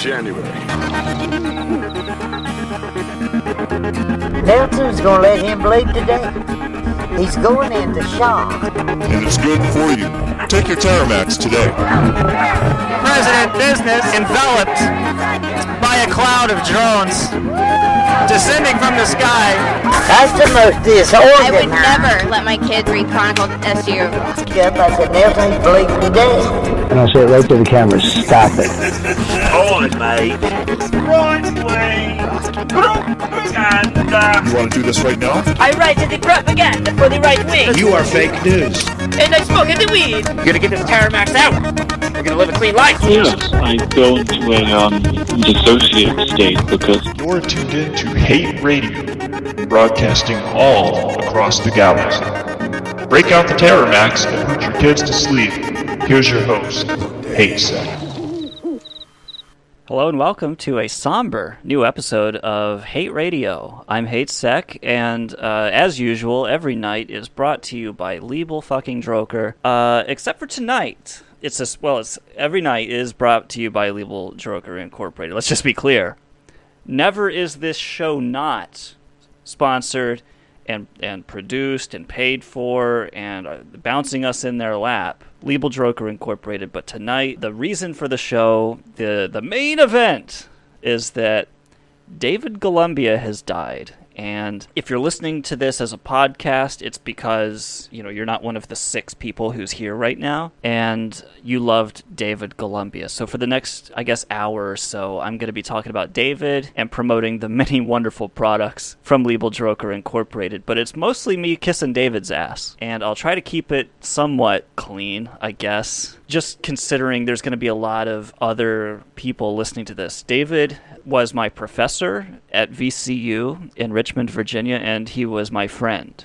January. Nelson's gonna let him bleed today. He's going into shock. And it's good for you. Take your Terramax today. President business enveloped by a cloud of drones descending from the sky. That's the most disorganized. I would disorganized never let my kids read Chronicle SU. stuff. I said, Nelson's bleeding today. And I said right to the camera, stop it. Hold it, mate. Right, please. And, uh, You want to do this right now? I write to the propaganda for the right wing, You are fake news. and I smoke the weed. You're gonna get this Terramax out. We're gonna live a clean life. Yes, I go into a um, dissociative state because You're tuned in to Hate Radio, broadcasting all across the galaxy. Break out the Terramax and put your kids to sleep. Here's your host, Hate Sec. Hello and welcome to a somber new episode of Hate Radio. I'm Hate Sec, and uh, as usual, every night is brought to you by Liebel fucking Droker. Uh, except for tonight, it's a, well, it's every night is brought to you by Liebel Droker Incorporated. Let's just be clear. Never is this show not sponsored and and produced and paid for and uh, bouncing us in their lap. Liebel Droker Incorporated. But tonight, the reason for the show, the the main event, is that David Golumbia has died. And if you're listening to this as a podcast, it's because, you know, you're not one of the six people who's here right now and you loved David Golumbia. So for the next, I guess, hour or so, I'm going to be talking about David and promoting the many wonderful products from Liebel Droker Incorporated. But it's mostly me kissing David's ass. And I'll try to keep it somewhat clean, I guess. Just considering there's going to be a lot of other people listening to this. David was my professor at VCU in Richmond, Virginia, and he was my friend.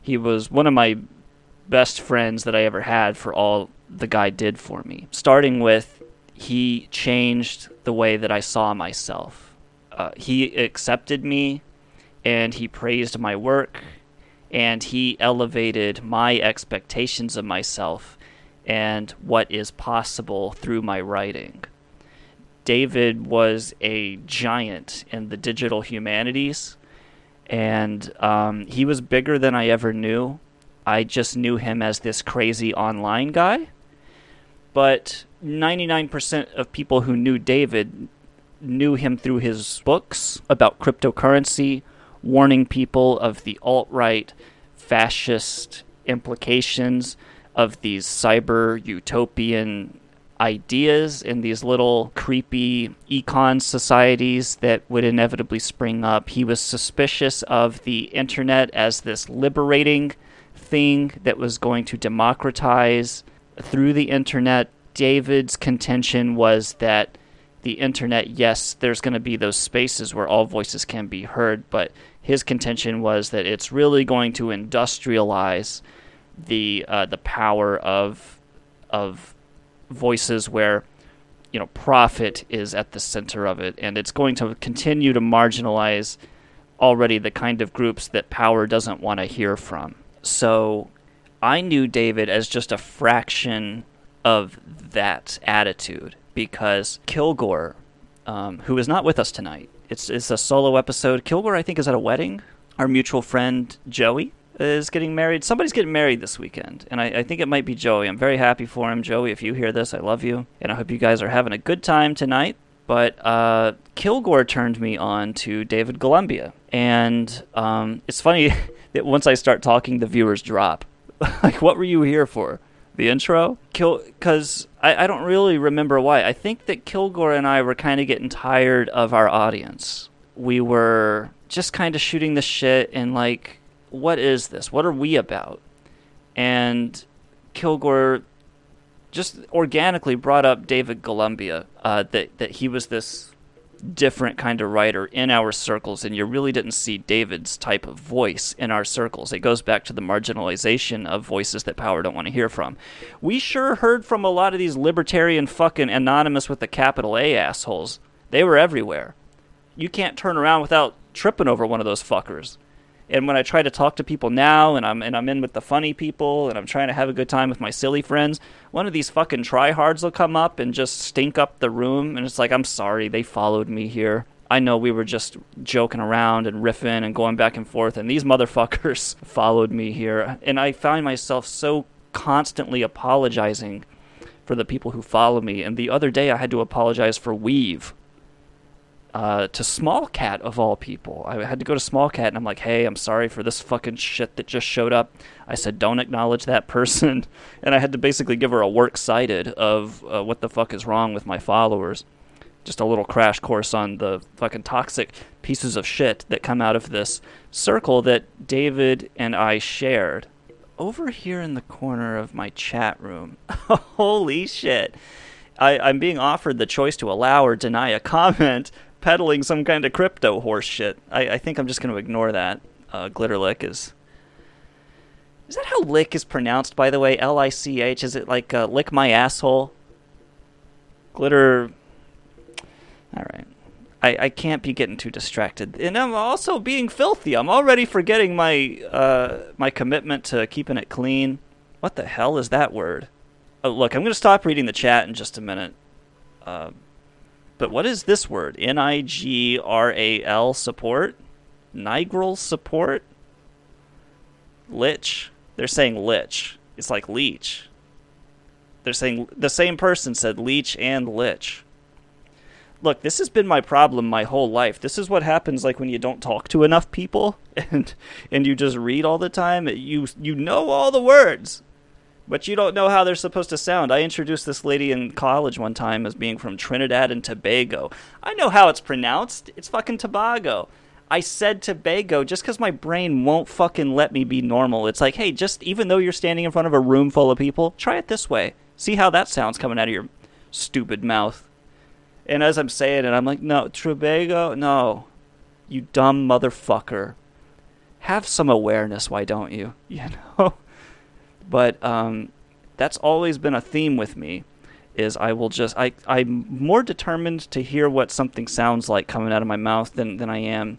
He was one of my best friends that I ever had for all the guy did for me. Starting with, he changed the way that I saw myself. Uh, he accepted me and he praised my work and he elevated my expectations of myself and what is possible through my writing. David was a giant in the digital humanities, and um, he was bigger than I ever knew. I just knew him as this crazy online guy. But 99% of people who knew David knew him through his books about cryptocurrency, warning people of the alt right fascist implications of these cyber utopian ideas in these little creepy econ societies that would inevitably spring up. He was suspicious of the internet as this liberating thing that was going to democratize through the internet. David's contention was that the internet, yes, there's going to be those spaces where all voices can be heard, but his contention was that it's really going to industrialize the uh, the power of of voices where you know profit is at the center of it, and it's going to continue to marginalize already the kind of groups that power doesn't want to hear from. So I knew David as just a fraction of that attitude because Kilgore, um, who is not with us tonight, it's it's a solo episode. Kilgore, I think, is at a wedding. Our mutual friend Joey is getting married. Somebody's getting married this weekend, and I, I think it might be Joey. I'm very happy for him, Joey. If you hear this, I love you, and I hope you guys are having a good time tonight. But uh, Kilgore turned me on to David Golumbia, and um, it's funny that once I start talking, the viewers drop. like, what were you here for? The intro? Because I, I don't really remember why. I think that Kilgore and I were kind of getting tired of our audience. We were just kind of shooting the shit and like, what is this? What are we about? And Kilgore just organically brought up David Golumbia, uh, that that he was this different kind of writer in our circles, and you really didn't see David's type of voice in our circles. It goes back to the marginalization of voices that power don't want to hear from. We sure heard from a lot of these libertarian fucking anonymous with the capital A assholes. They were everywhere. You can't turn around without tripping over one of those fuckers. And when I try to talk to people now, and I'm and I'm in with the funny people, and I'm trying to have a good time with my silly friends, one of these fucking tryhards will come up and just stink up the room, and it's like, I'm sorry, they followed me here. I know we were just joking around and riffing and going back and forth, and these motherfuckers followed me here, and I find myself so constantly apologizing for the people who follow me. And the other day, I had to apologize for Weave uh, to Small Cat of all people. I had to go to Small Cat and I'm like, hey, I'm sorry for this fucking shit that just showed up. I said, don't acknowledge that person. And I had to basically give her a works cited of uh, what the fuck is wrong with my followers. Just a little crash course on the fucking toxic pieces of shit that come out of this circle that David and I shared. Over here in the corner of my chat room. Holy shit. I, I'm being offered the choice to allow or deny a comment peddling some kind of crypto horse shit. I, I think I'm just going to ignore that. Uh, Glitterlick is. Is that how lick is pronounced, by the way? L I C H? Is it like uh, lick my asshole? Glitter. Alright. I, I can't be getting too distracted. And I'm also being filthy. I'm already forgetting my uh, my commitment to keeping it clean. What the hell is that word? Oh, look, I'm going to stop reading the chat in just a minute. Uh, but what is this word? N I G R A L support? Nigral support? Lich? They're saying lich. It's like leech. They're saying the same person said leech and lich. Look, this has been my problem my whole life. This is what happens like when you don't talk to enough people and and you just read all the time. You you know all the words, but you don't know how they're supposed to sound. I introduced this lady in college one time as being from Trinidad and Tobago. I know how it's pronounced. It's fucking Tobago. I said Tobago just because my brain won't fucking let me be normal. It's like, hey, just even though you're standing in front of a room full of people, try it this way. See how that sounds coming out of your stupid mouth. And as I'm saying it, I'm like, no, Tobago, no. You dumb motherfucker. Have some awareness, why don't you? You know? But um, that's always been a theme with me is I will just I I'm more determined to hear what something sounds like coming out of my mouth than than I am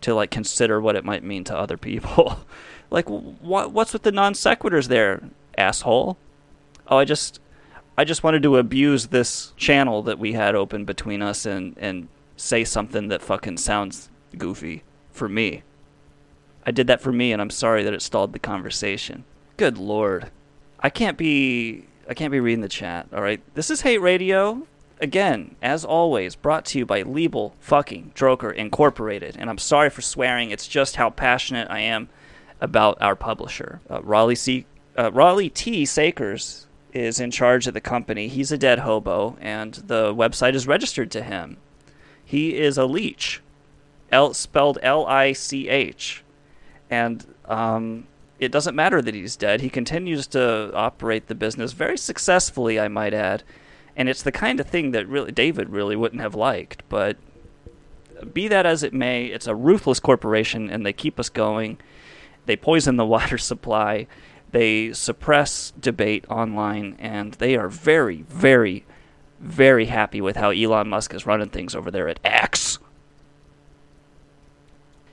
to like consider what it might mean to other people. like what what's with the non sequiturs there, asshole? Oh, I just I just wanted to abuse this channel that we had open between us and and say something that fucking sounds goofy for me. I did that for me and I'm sorry that it stalled the conversation. Good lord. I can't be I can't be reading the chat, alright? This is Hate Radio. Again, as always, brought to you by Liebel fucking Droker Incorporated. And I'm sorry for swearing, it's just how passionate I am about our publisher. Uh, Raleigh C uh, Raleigh T. Sakers is in charge of the company. He's a dead hobo, and the website is registered to him. He is a leech, L spelled L I C H, and um, it doesn't matter that he's dead. He continues to operate the business very successfully, I might add. And it's the kind of thing that really David really wouldn't have liked. But be that as it may, it's a ruthless corporation, and they keep us going. They poison the water supply. They suppress debate online, and they are very, very, very happy with how Elon Musk is running things over there at X.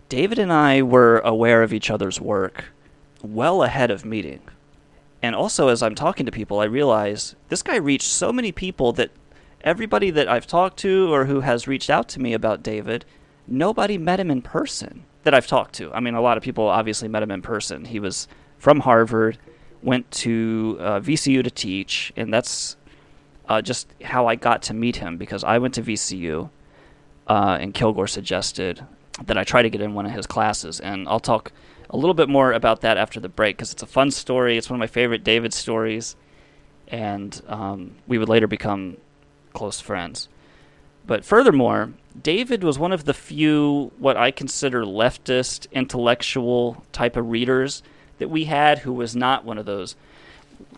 David and I were aware of each other's work well ahead of meeting. And also, as I'm talking to people, I realize this guy reached so many people that everybody that I've talked to or who has reached out to me about David, nobody met him in person that I've talked to. I mean, a lot of people obviously met him in person. He was from Harvard, went to uh, VCU to teach, and that's uh, just how I got to meet him because I went to VCU, uh, and Kilgore suggested that I try to get in one of his classes. And I'll talk a little bit more about that after the break because it's a fun story. It's one of my favorite David stories, and um, we would later become close friends. But furthermore, David was one of the few what I consider leftist, intellectual type of readers that we had who was not one of those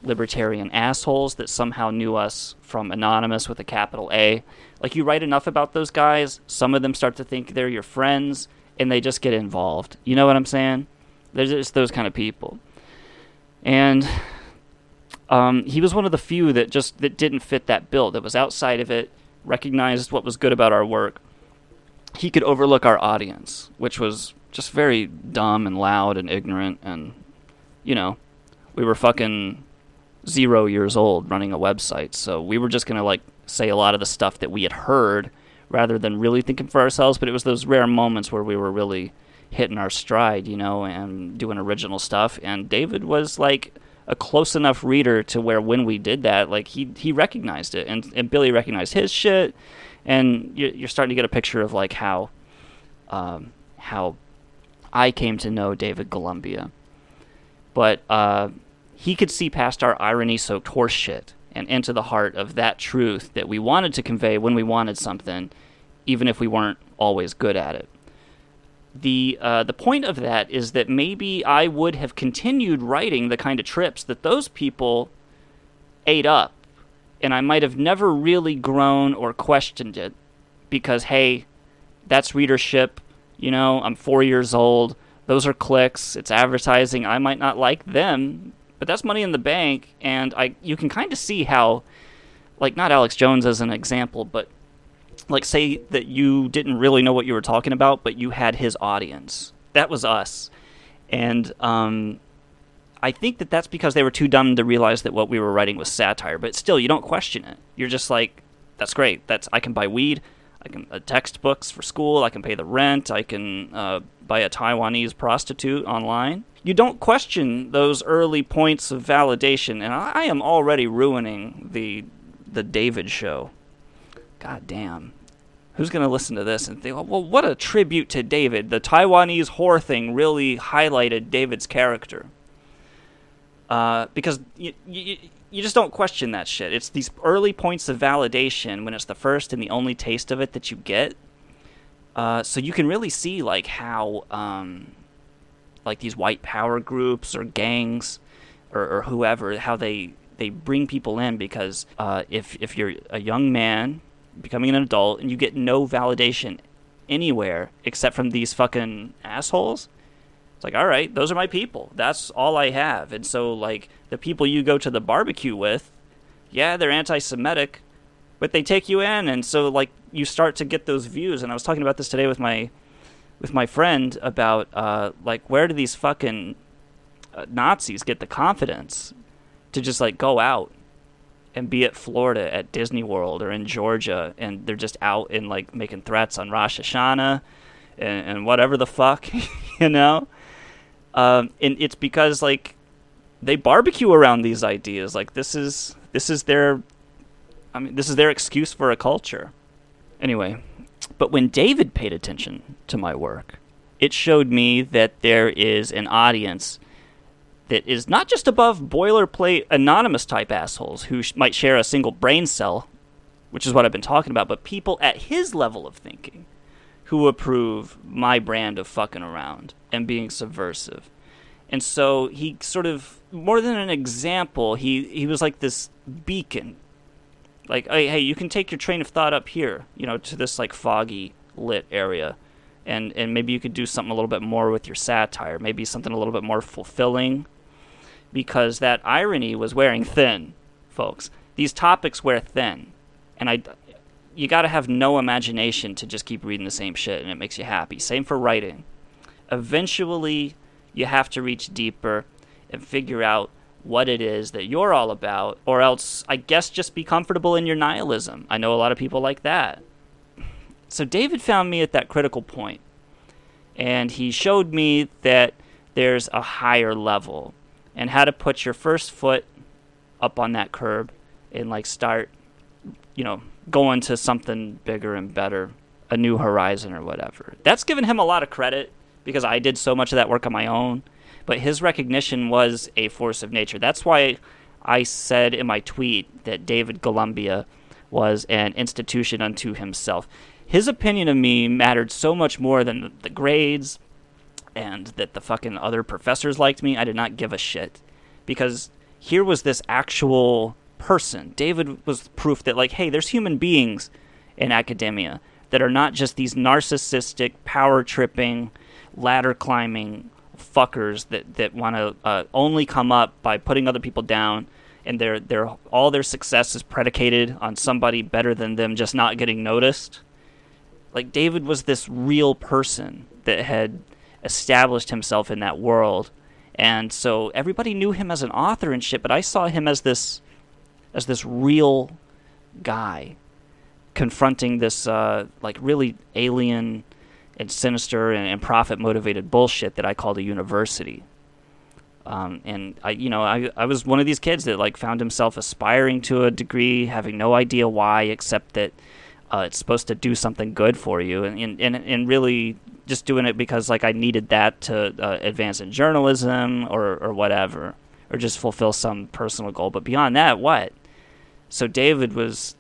libertarian assholes that somehow knew us from anonymous with a capital A. Like you write enough about those guys, some of them start to think they're your friends and they just get involved. You know what I'm saying? They're just those kind of people. And um, he was one of the few that just that didn't fit that bill, that was outside of it, recognized what was good about our work. He could overlook our audience, which was just very dumb and loud and ignorant and you know, we were fucking zero years old running a website, so we were just gonna like say a lot of the stuff that we had heard rather than really thinking for ourselves. But it was those rare moments where we were really hitting our stride, you know, and doing original stuff. And David was like a close enough reader to where when we did that, like he he recognized it, and and Billy recognized his shit, and you're, you're starting to get a picture of like how, um, how I came to know David Golumbia but uh, he could see past our irony-soaked horseshit and into the heart of that truth that we wanted to convey when we wanted something, even if we weren't always good at it. The uh, the point of that is that maybe I would have continued writing the kind of trips that those people ate up, and I might have never really grown or questioned it because hey, that's readership. You know, I'm four years old those are clicks it's advertising i might not like them but that's money in the bank and i you can kind of see how like not alex jones as an example but like say that you didn't really know what you were talking about but you had his audience that was us and um I think that that's because they were too dumb to realize that what we were writing was satire. But still, you don't question it. You're just like, "That's great. That's I can buy weed. I can uh, textbooks for school. I can pay the rent. I can uh, buy a Taiwanese prostitute online. You don't question those early points of validation, and I, I am already ruining the the David show. God damn. Who's going to listen to this and think, well, what a tribute to David? The Taiwanese whore thing really highlighted David's character. Uh, because you, you, you just don't question that shit. It's these early points of validation when it's the first and the only taste of it that you get. Uh, so you can really see like how um, like these white power groups or gangs or, or whoever how they they bring people in because uh, if if you're a young man becoming an adult and you get no validation anywhere except from these fucking assholes it's like, all right, those are my people. That's all I have. And so, like, the people you go to the barbecue with, yeah, they're anti Semitic, but they take you in. And so, like, you start to get those views. And I was talking about this today with my. With my friend about uh, like where do these fucking uh, Nazis get the confidence to just like go out and be at Florida at Disney World or in Georgia and they're just out and like making threats on Rosh Hashanah and, and whatever the fuck, you know? Um, and it's because like they barbecue around these ideas. Like this is this is their, I mean, this is their excuse for a culture. Anyway, but when David paid attention to my work, it showed me that there is an audience that is not just above boilerplate anonymous type assholes who sh- might share a single brain cell, which is what I've been talking about, but people at his level of thinking who approve my brand of fucking around and being subversive. And so he sort of more than an example, he he was like this beacon. Like, hey, hey, you can take your train of thought up here, you know, to this like foggy lit area. And and maybe you could do something a little bit more with your satire, maybe something a little bit more fulfilling because that irony was wearing thin, folks. These topics wear thin. And I you got to have no imagination to just keep reading the same shit and it makes you happy. Same for writing eventually you have to reach deeper and figure out what it is that you're all about, or else, I guess, just be comfortable in your nihilism. I know a lot of people like that. So, David found me at that critical point, and he showed me that there's a higher level and how to put your first foot up on that curb and, like, start, you know, going to something bigger and better, a new horizon or whatever. That's given him a lot of credit because I did so much of that work on my own. But his recognition was a force of nature. That's why I said in my tweet that David Golumbia was an institution unto himself. His opinion of me mattered so much more than the grades and that the fucking other professors liked me. I did not give a shit because here was this actual person. David was proof that, like, hey, there's human beings in academia that are not just these narcissistic, power tripping, ladder climbing fuckers that, that want to uh, only come up by putting other people down. And their, their all their success is predicated on somebody better than them just not getting noticed. Like David was this real person that had established himself in that world. And so everybody knew him as an author and shit but i saw him as this as this real guy confronting this uh, like really alien and sinister and, and profit motivated bullshit that i called a university. Um, and I, you know, I, I was one of these kids that like found himself aspiring to a degree, having no idea why, except that uh, it's supposed to do something good for you, and and, and, and really just doing it because like I needed that to uh, advance in journalism or or whatever, or just fulfill some personal goal. But beyond that, what? So David was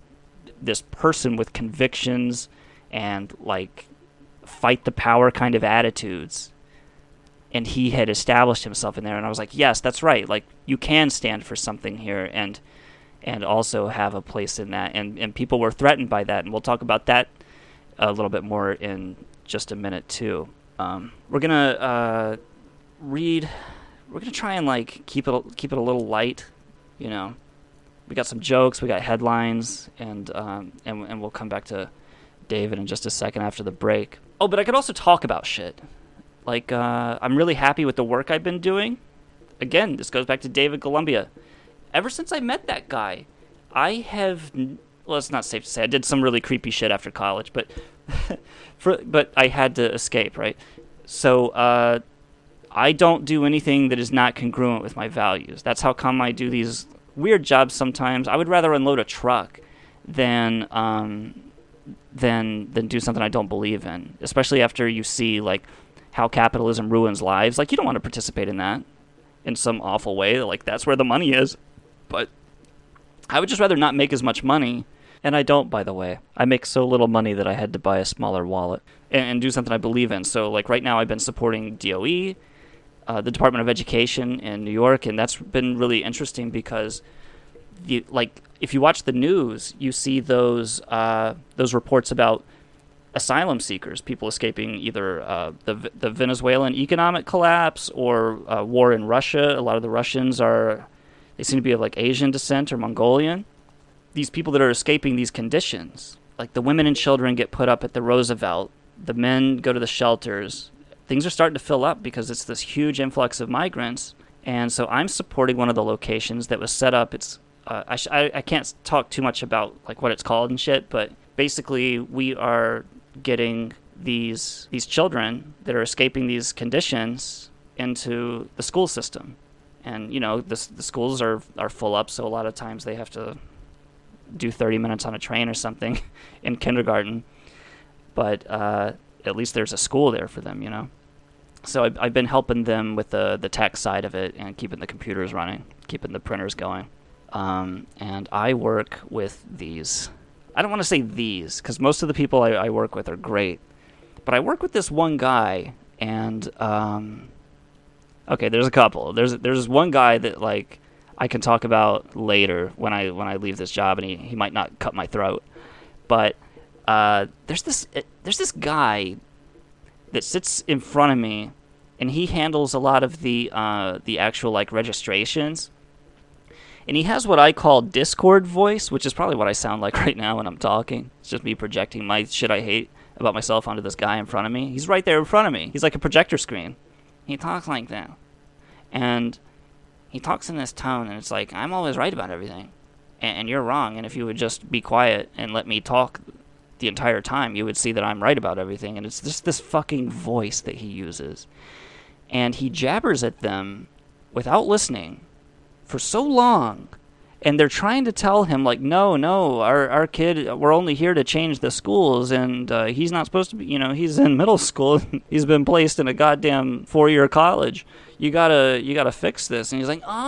this person with convictions and like fight the power kind of attitudes. And he had established himself in there, and I was like, "Yes, that's right. Like you can stand for something here, and and also have a place in that." And and people were threatened by that, and we'll talk about that a little bit more in just a minute too. Um, we're gonna uh, read. We're gonna try and like keep it keep it a little light. You know, we got some jokes, we got headlines, and um, and and we'll come back to David in just a second after the break. Oh, but I could also talk about shit. Like uh, I'm really happy with the work I've been doing. Again, this goes back to David Golumbia. Ever since I met that guy, I have well, it's not safe to say I did some really creepy shit after college, but for but I had to escape, right? So uh, I don't do anything that is not congruent with my values. That's how come I do these weird jobs sometimes. I would rather unload a truck than um, than than do something I don't believe in, especially after you see like how capitalism ruins lives. Like you don't want to participate in that in some awful way. Like that's where the money is. But I would just rather not make as much money and I don't, by the way. I make so little money that I had to buy a smaller wallet and, and do something I believe in. So, like right now, I've been supporting DOE, uh, the Department of Education in New York, and that's been really interesting because, the, like, if you watch the news, you see those uh, those reports about asylum seekers, people escaping either uh, the the Venezuelan economic collapse or uh, war in Russia. A lot of the Russians are they seem to be of like Asian descent or Mongolian these people that are escaping these conditions, like the women and children get put up at the Roosevelt, the men go to the shelters. Things are starting to fill up because it's this huge influx of migrants. And so I'm supporting one of the locations that was set up. It's uh, I, sh- I, I can't talk too much about like what it's called and shit, but basically we are getting these these children that are escaping these conditions into the school system. And you know the the schools are are full up, so a lot of times they have to do 30 minutes on a train or something in kindergarten. But uh, at least there's a school there for them, you know. So I've, I've been helping them with the the tech side of it and keeping the computers running, keeping the printers going. Um, and I work with these. I don't want to say these because most of the people I, I, work with are great, but I work with this one guy, and um, okay, there's a couple. There's there's one guy that like I can talk about later when I when I leave this job, and he, he might not cut my throat. But uh, there's this uh, there's this guy that sits in front of me, and he handles a lot of the uh, the actual like registrations. And he has what I call Discord voice, which is probably what I sound like right now when I'm talking. It's just me projecting my shit I hate about myself onto this guy in front of me. He's right there in front of me. He's like a projector screen. He talks like that. And he talks in this tone, and it's like I'm always right about everything, and, and you're wrong. And if you would just be quiet and let me talk the entire time, you would see that I'm right about everything. And it's just this fucking voice that he uses, and he jabbers at them without listening for so long and they're trying to tell him like no no our our kid we're only here to change the schools and uh, he's not supposed to be you know he's in middle school he's been placed in a goddamn four year college you gotta you gotta fix this and he's like oh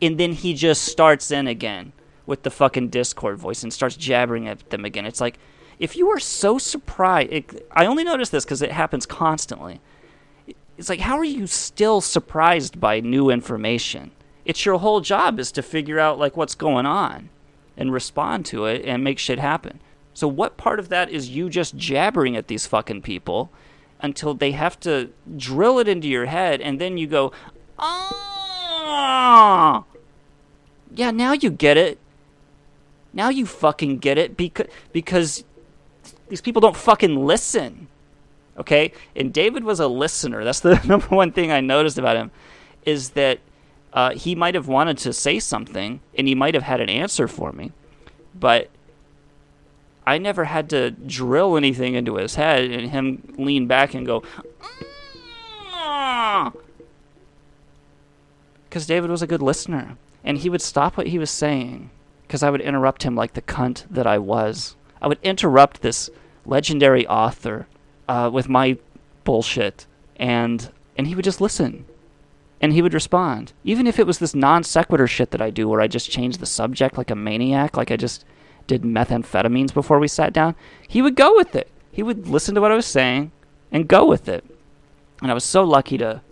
and then he just starts in again with the fucking discord voice and starts jabbering at them again it's like if you are so surprised it, i only noticed this because it happens constantly it's like how are you still surprised by new information? It's your whole job is to figure out like what's going on and respond to it and make shit happen. So what part of that is you just jabbering at these fucking people until they have to drill it into your head and then you go, "Ah." Yeah, now you get it. Now you fucking get it because because these people don't fucking listen. Okay? And David was a listener. That's the number one thing I noticed about him is that uh, he might have wanted to say something and he might have had an answer for me, but I never had to drill anything into his head and him lean back and go, because David was a good listener and he would stop what he was saying because I would interrupt him like the cunt that I was. I would interrupt this legendary author uh, with my bullshit, and and he would just listen, and he would respond, even if it was this non sequitur shit that I do, where I just change the subject like a maniac, like I just did methamphetamines before we sat down. He would go with it. He would listen to what I was saying and go with it, and I was so lucky to.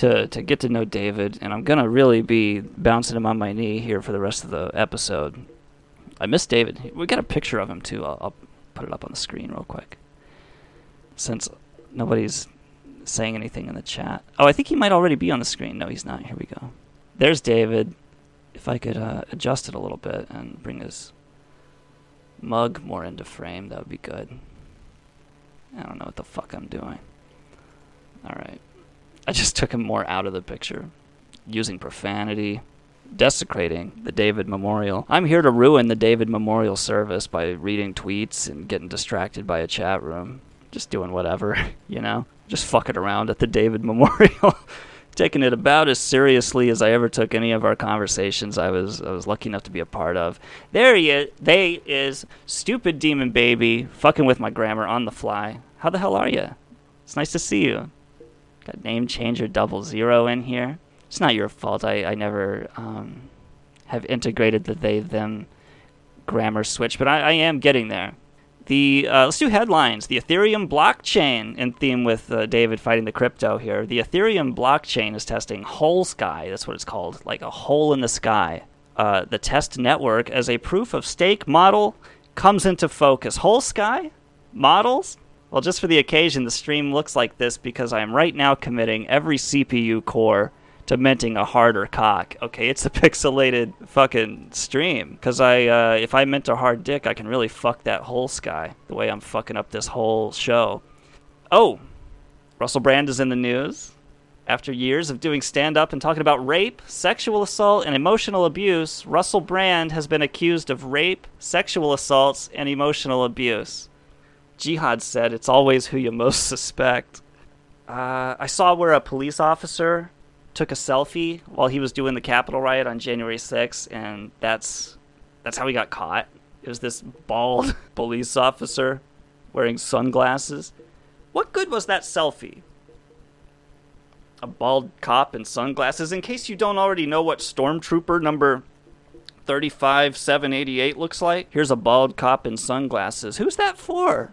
To, to get to know David, and I'm gonna really be bouncing him on my knee here for the rest of the episode. I miss David. We got a picture of him too. I'll, I'll put it up on the screen real quick. Since nobody's saying anything in the chat. Oh, I think he might already be on the screen. No, he's not. Here we go. There's David. If I could uh, adjust it a little bit and bring his mug more into frame, that would be good. I don't know what the fuck I'm doing. Alright. I just took him more out of the picture. Using profanity, desecrating the David Memorial. I'm here to ruin the David Memorial service by reading tweets and getting distracted by a chat room. Just doing whatever, you know? Just fucking around at the David Memorial. Taking it about as seriously as I ever took any of our conversations I was I was lucky enough to be a part of. There he is. They is stupid demon baby fucking with my grammar on the fly. How the hell are you? It's nice to see you. Got name changer double zero in here. It's not your fault. I, I never um, have integrated the they them grammar switch, but I, I am getting there. The uh, let's do headlines. The Ethereum blockchain, in theme with uh, David fighting the crypto here. The Ethereum blockchain is testing Holesky. That's what it's called, like a hole in the sky. Uh, the test network as a proof of stake model comes into focus. Holesky models. Well, just for the occasion, the stream looks like this because I am right now committing every CPU core to minting a harder cock. Okay, it's a pixelated fucking stream. Because I, uh, if I mint a hard dick, I can really fuck that whole sky the way I'm fucking up this whole show. Oh, Russell Brand is in the news. After years of doing stand up and talking about rape, sexual assault, and emotional abuse, Russell Brand has been accused of rape, sexual assaults, and emotional abuse. Jihad said it's always who you most suspect. Uh, I saw where a police officer took a selfie while he was doing the Capitol riot on January 6th, and that's that's how he got caught. It was this bald police officer wearing sunglasses. What good was that selfie? A bald cop in sunglasses. In case you don't already know what Stormtrooper number 35788 looks like, here's a bald cop in sunglasses. Who's that for?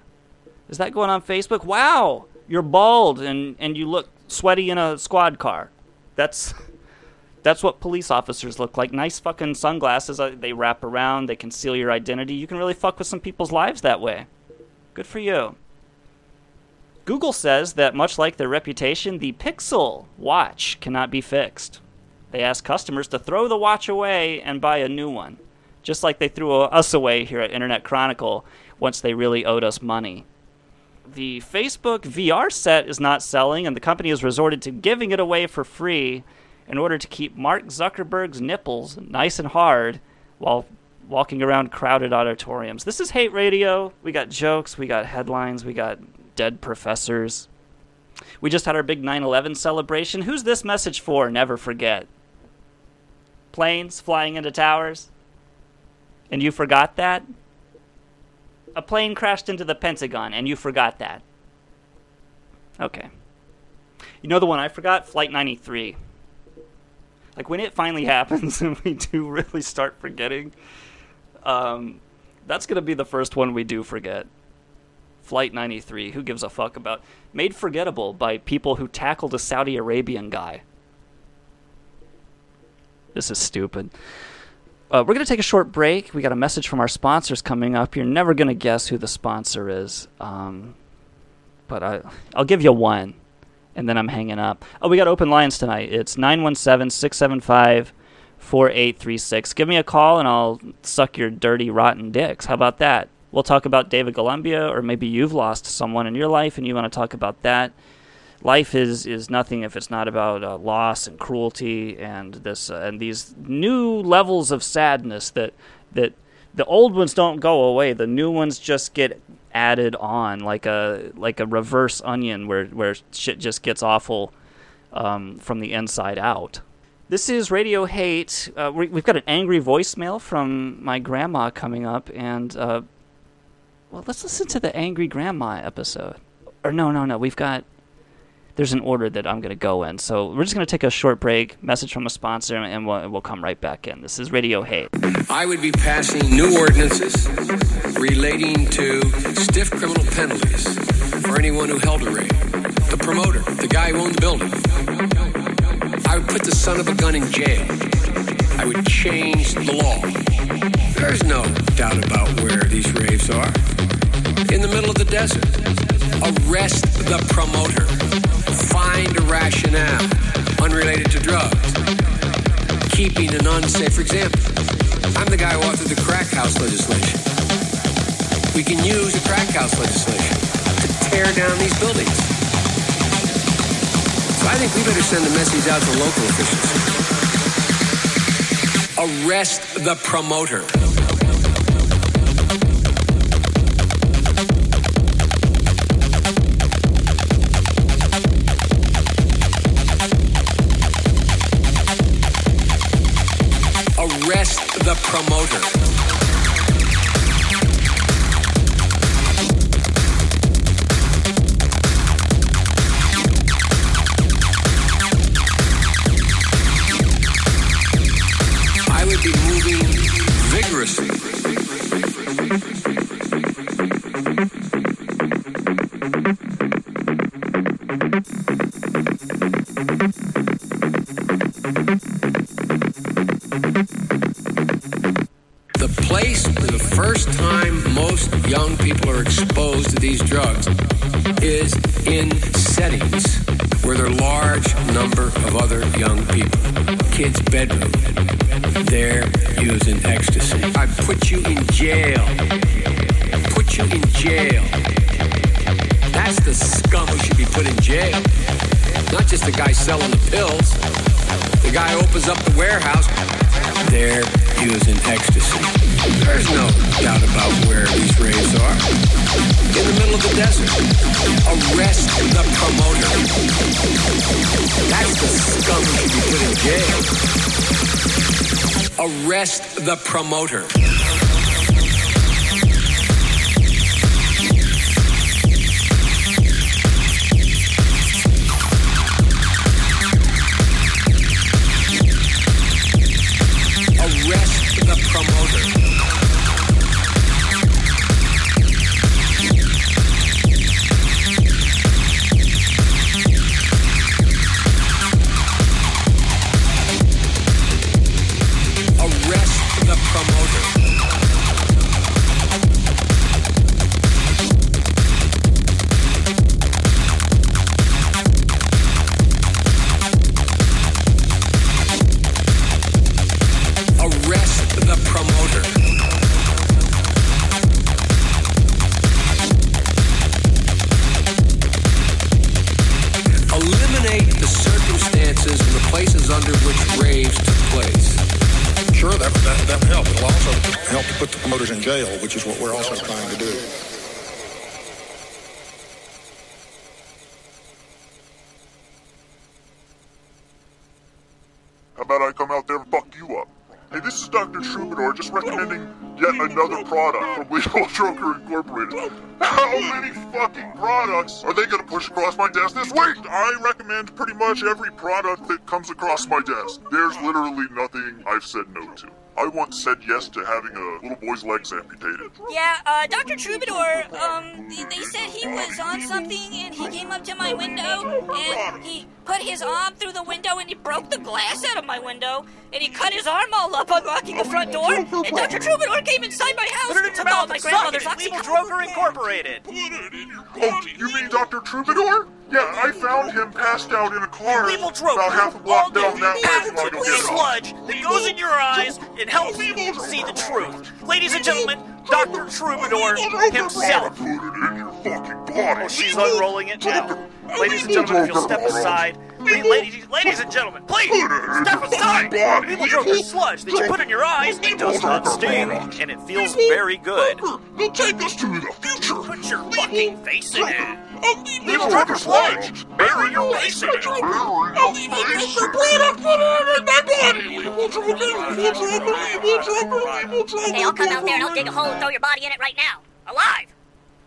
Is that going on Facebook? Wow, you're bald and, and you look sweaty in a squad car. That's that's what police officers look like. Nice fucking sunglasses. uh, They wrap around. They conceal your identity. You can really fuck with some people's lives that way. Good for you. Google says that much like their reputation, the Pixel watch cannot be fixed. They ask customers to throw the watch away and buy a new one, just like they threw us away here at Internet Chronicle once they really owed us money the Facebook VR set is not selling, and the company has resorted to giving it away for free in order to keep Mark Zuckerberg's nipples nice and hard while walking around crowded auditoriums. This is hate radio. We got jokes, we got headlines, we got dead professors. We just had our big 9 11 celebration. Who's this message for? Never forget. Planes flying into towers? And you forgot that? A plane crashed into the Pentagon and you forgot that. Okay. You know the one I forgot? Flight 93. Like when it finally happens and we do really start forgetting, um, that's going to be the first one we do forget. Flight 93. Who gives a fuck about made forgettable by people who tackled a Saudi Arabian guy? This is stupid. Uh, we're going to take a short break. We got a message from our sponsors coming up. You're never going to guess who the sponsor is, um, but I, I'll give you one, and then I'm hanging up. Oh, we got open lines tonight. It's 917 675 4836. Give me a call, and I'll suck your dirty, rotten dicks. How about that? We'll talk about David Golumbia, or maybe you've lost someone in your life and you want to talk about that life is is nothing if it's not about uh, loss and cruelty and this uh, and these new levels of sadness that that the old ones don't go away. The new ones just get added on like a like a reverse onion where where shit just gets awful um, from the inside out. This is radio hate. Uh, we, we've got an angry voicemail from my grandma coming up and uh, well let's listen to the angry grandma episode. Or no no no we've got there's an order that I'm going to go in. So we're just going to take a short break, message from a sponsor, and we'll, we'll come right back in. This is Radio Hate. I would be passing new ordinances relating to stiff criminal penalties for anyone who held a rave. The promoter, the guy who owned the building. I would put the son of a gun in jail. I would change the law. There's no doubt about where these raves are. In the middle of the desert. Arrest the promoter find a rationale unrelated to drugs. Keeping an unsafe, for example, I'm the guy who authored the crack house legislation. We can use the crack house legislation to tear down these buildings. So I think we better send a message out to local officials. Arrest the promoter. Arrest the promoter. I would first time most young people are exposed to these drugs is in settings where there are large number of other young people. Kids' bedroom. They're using ecstasy. I put you in jail. I put you in jail. That's the scum who should be put in jail. Not just the guy selling the pills. The guy opens up the warehouse. They're using ecstasy. There's no doubt about where these raves are. In the middle of the desert. Arrest the promoter. That's the scum should put in jail. Arrest the promoter. Across my desk this week? I recommend pretty much every product that comes across my desk. There's literally nothing I've said no to. I once said yes to having a little boy's legs amputated. Yeah, uh, Dr. Troubadour, um, they they said he was on something and he came up to my window and he put his arm through the window and he broke the glass out of my window and he cut his arm all up unlocking the front door and Dr. Troubadour came inside my house and took all my grandmother's Legal oxycontin. Droker Incorporated. Oh, you mean Dr. Troubadour? Yeah, I found him passed out in a car about half a block down that way. Patented Go get him. sludge that goes in your eyes and helps you see the truth. Ladies and gentlemen, Dr. Troubadour himself. Oh, she's unrolling it now. Ladies and gentlemen, if you'll step aside. La- Ladies, ladies and gentlemen, please step aside. Legal Droker sludge that you put in your eyes, it does not sting, and it feels very good. They'll take us to the future. Put your fucking face in it. Legal Droker sludge. Bury your face in it. Hey, I'll come out there and I'll dig a hole and throw your body in it right now. Alive!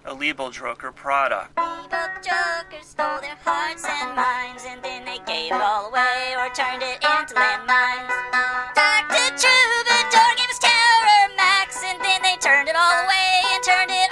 A Legal Droker product. The jokers stole their hearts and minds, and then they gave it all away or turned it into landmines. Dr. Troubadour gave us terror max, and then they turned it all away and turned it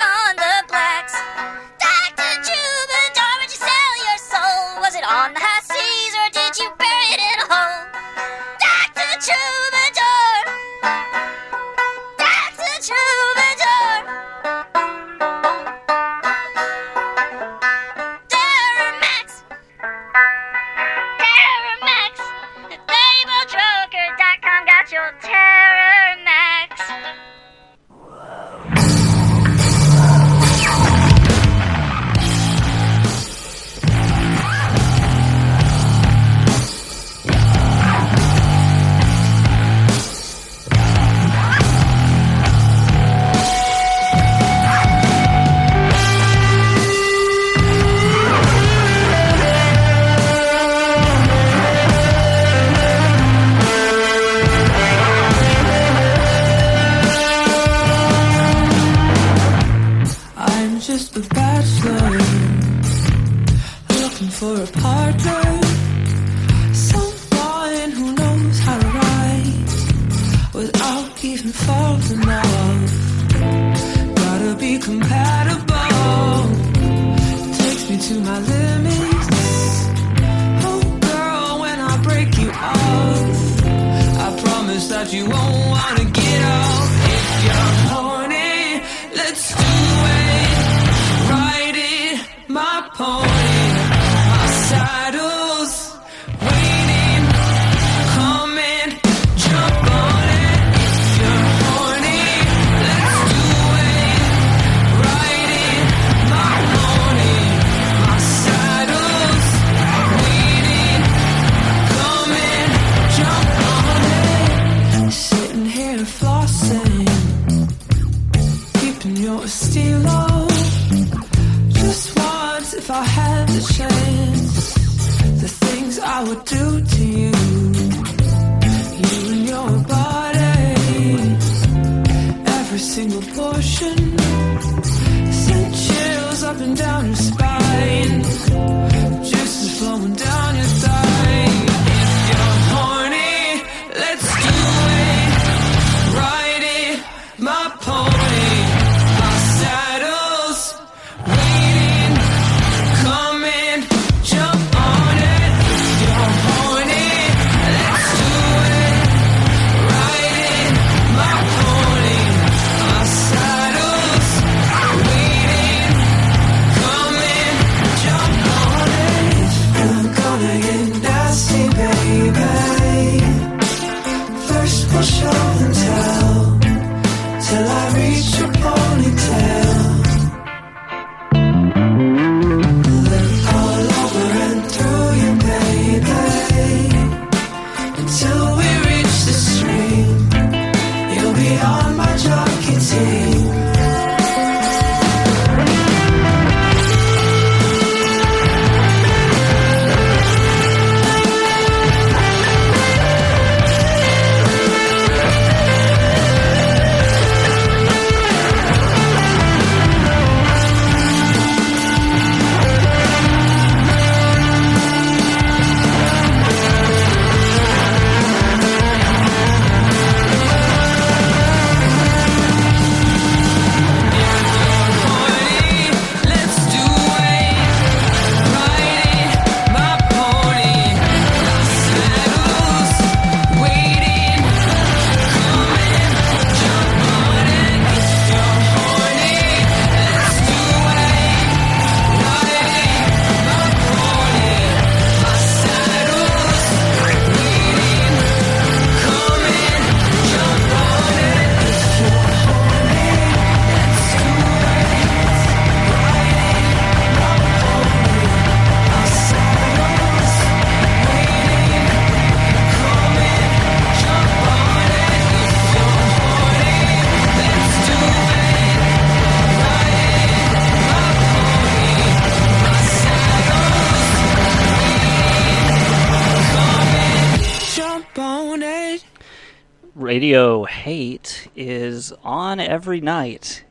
Radio Hate is on every night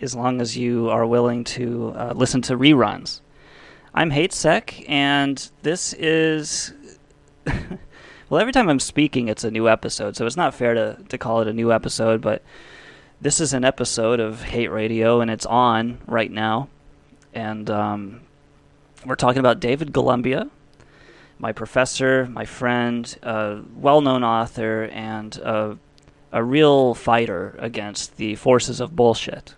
as long as you are willing to uh, listen to reruns. I'm Hate Sec, and this is. well, every time I'm speaking, it's a new episode, so it's not fair to, to call it a new episode, but this is an episode of Hate Radio, and it's on right now. And um, we're talking about David Golumbia, my professor, my friend, a well known author, and a, a real fighter against the forces of bullshit.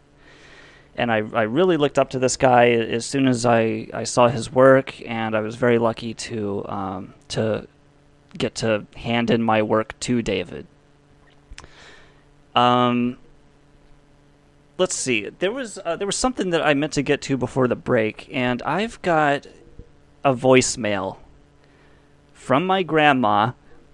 And I, I really looked up to this guy as soon as I, I saw his work, and I was very lucky to um, to get to hand in my work to David. Um, let's see. There was uh, there was something that I meant to get to before the break, and I've got a voicemail from my grandma,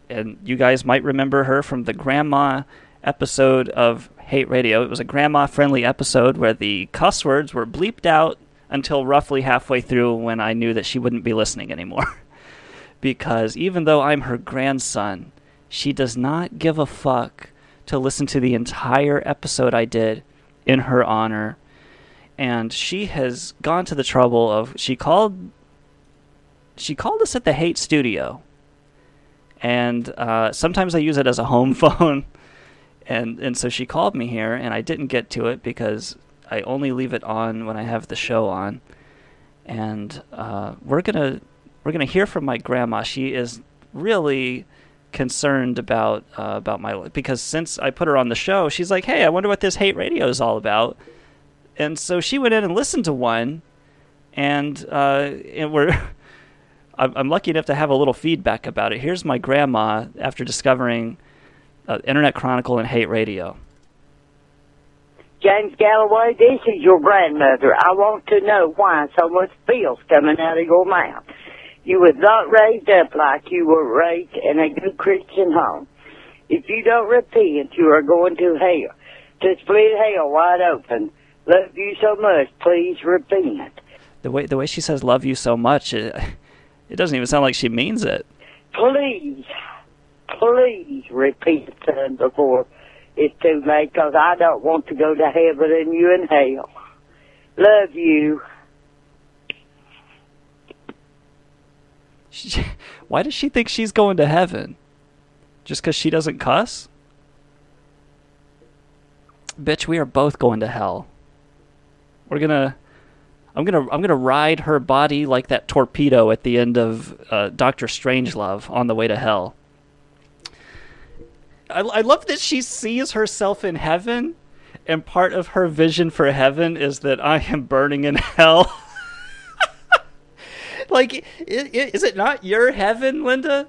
and you guys might remember her from the grandma episode of Hate Radio. It was a grandma friendly episode where the cuss words were bleeped out until roughly halfway through when I knew that she wouldn't be listening anymore. because even though I'm her grandson, she does not give a fuck to listen to the entire episode I did in her honor. And she has gone to the trouble of she called she called us at the Hate Studio, and uh, sometimes I use it as a home phone, and and so she called me here, and I didn't get to it because I only leave it on when I have the show on, and uh, we're gonna we're gonna hear from my grandma. She is really concerned about uh, about my because since I put her on the show, she's like, "Hey, I wonder what this hate radio is all about." And so she went in and listened to one, and uh, and we're I'm, I'm lucky enough to have a little feedback about it. Here's my grandma after discovering uh, Internet Chronicle and Hate Radio. James Galloway, this is your grandmother. I want to know why so much filth coming out of your mouth. You was not raised up like you were raised in a good Christian home. If you don't repent, you are going to hell. To split hell wide open. Love you so much, please repent. The way the way she says "love you so much," it, it doesn't even sound like she means it. Please, please repent, son, before it's too late, because I don't want to go to heaven and you in hell. Love you. She, why does she think she's going to heaven? Just because she doesn't cuss? Bitch, we are both going to hell. We're gonna. I'm gonna. I'm gonna ride her body like that torpedo at the end of uh, Doctor Strangelove on the way to hell. I, I love that she sees herself in heaven, and part of her vision for heaven is that I am burning in hell. like, is it not your heaven, Linda?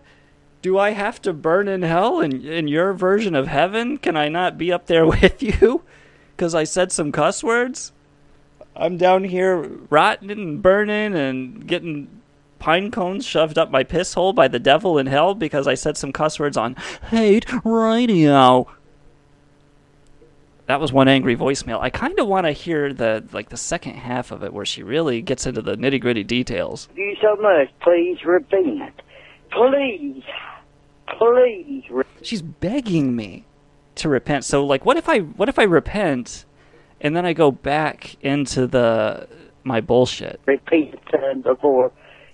Do I have to burn in hell in, in your version of heaven? Can I not be up there with you? Because I said some cuss words? I'm down here rotting and burning and getting pine cones shoved up my piss hole by the devil in hell because I said some cuss words on hate radio. That was one angry voicemail. I kind of want to hear the like the second half of it where she really gets into the nitty gritty details. Love you so much, please repent. Please, please. She's begging me to repent. So like, what if I what if I repent and then I go back into the my bullshit? repent, son, before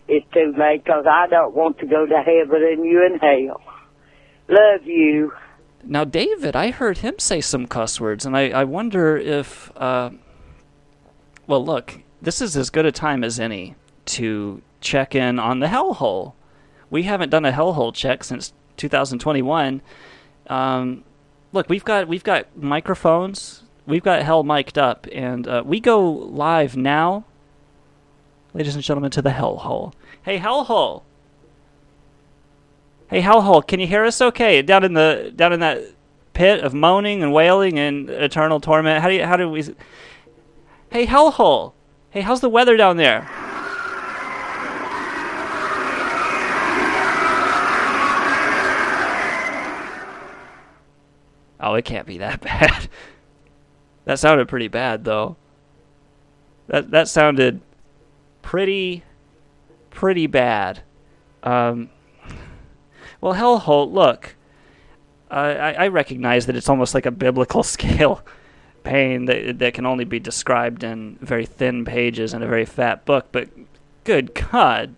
it's too late, because I don't want to go to heaven and you in hell. Love you. Now, David, I heard him say some cuss words, and I, I wonder if. Uh, well, look, this is as good a time as any to check in on the hellhole. We haven't done a hellhole check since 2021. Um, look, we've got we've got microphones, we've got hell mic'd up, and uh, we go live now, ladies and gentlemen, to the hellhole. Hey, hellhole. Hey, hellhole, can you hear us? Okay, down in the down in that pit of moaning and wailing and eternal torment. How do you, how do we? Hey, hellhole. Hey, how's the weather down there? Oh, it can't be that bad. That sounded pretty bad, though. That that sounded pretty, pretty bad. Um, well, hellhole, look. uh, I, I recognize that it's almost like a biblical scale pain that that can only be described in very thin pages in a very fat book. But good God,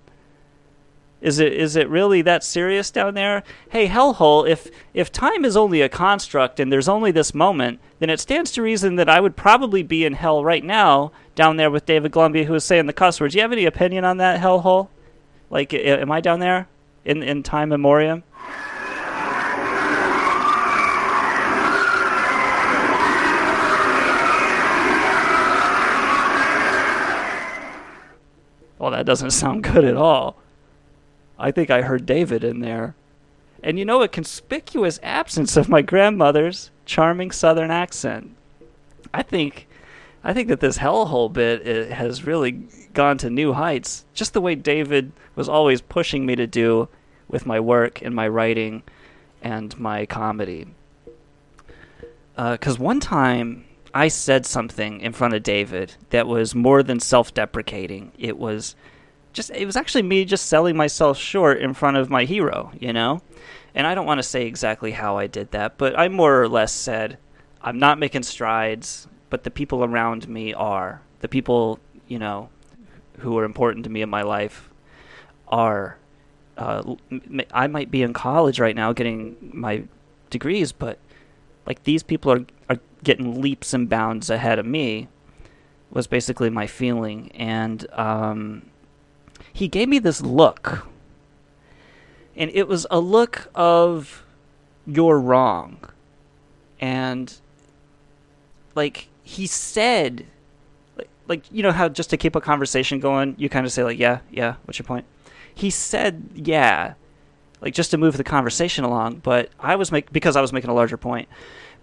is it is it really that serious down there? Hey, hellhole! If if time is only a construct and there's only this moment, then it stands to reason that I would probably be in hell right now down there with David Golumbia, who was saying the cuss words. Do you have any opinion on that, hellhole? Like, am I down there in in time memoriam? Well, that doesn't sound good at all. I think I heard David in there. And you know, a conspicuous absence of my grandmother's charming southern accent. I think I think that this hellhole bit i has really gone to new heights. Just the way David was always pushing me to do with my work and my writing and my comedy. Uh, because one time I said something in front of David that was more than self deprecating. It was just, it was actually me just selling myself short in front of my hero, you know? And I don't want to say exactly how I did that, but I more or less said, I'm not making strides, but the people around me are. The people, you know, who are important to me in my life are. Uh, I might be in college right now getting my degrees, but like these people are are getting leaps and bounds ahead of me was basically my feeling and um, he gave me this look. And it was a look of you're wrong. And like he said like, like you know how just to keep a conversation going you kind of say like yeah yeah what's your point? He said yeah like just to move the conversation along but i was make because i was making a larger point.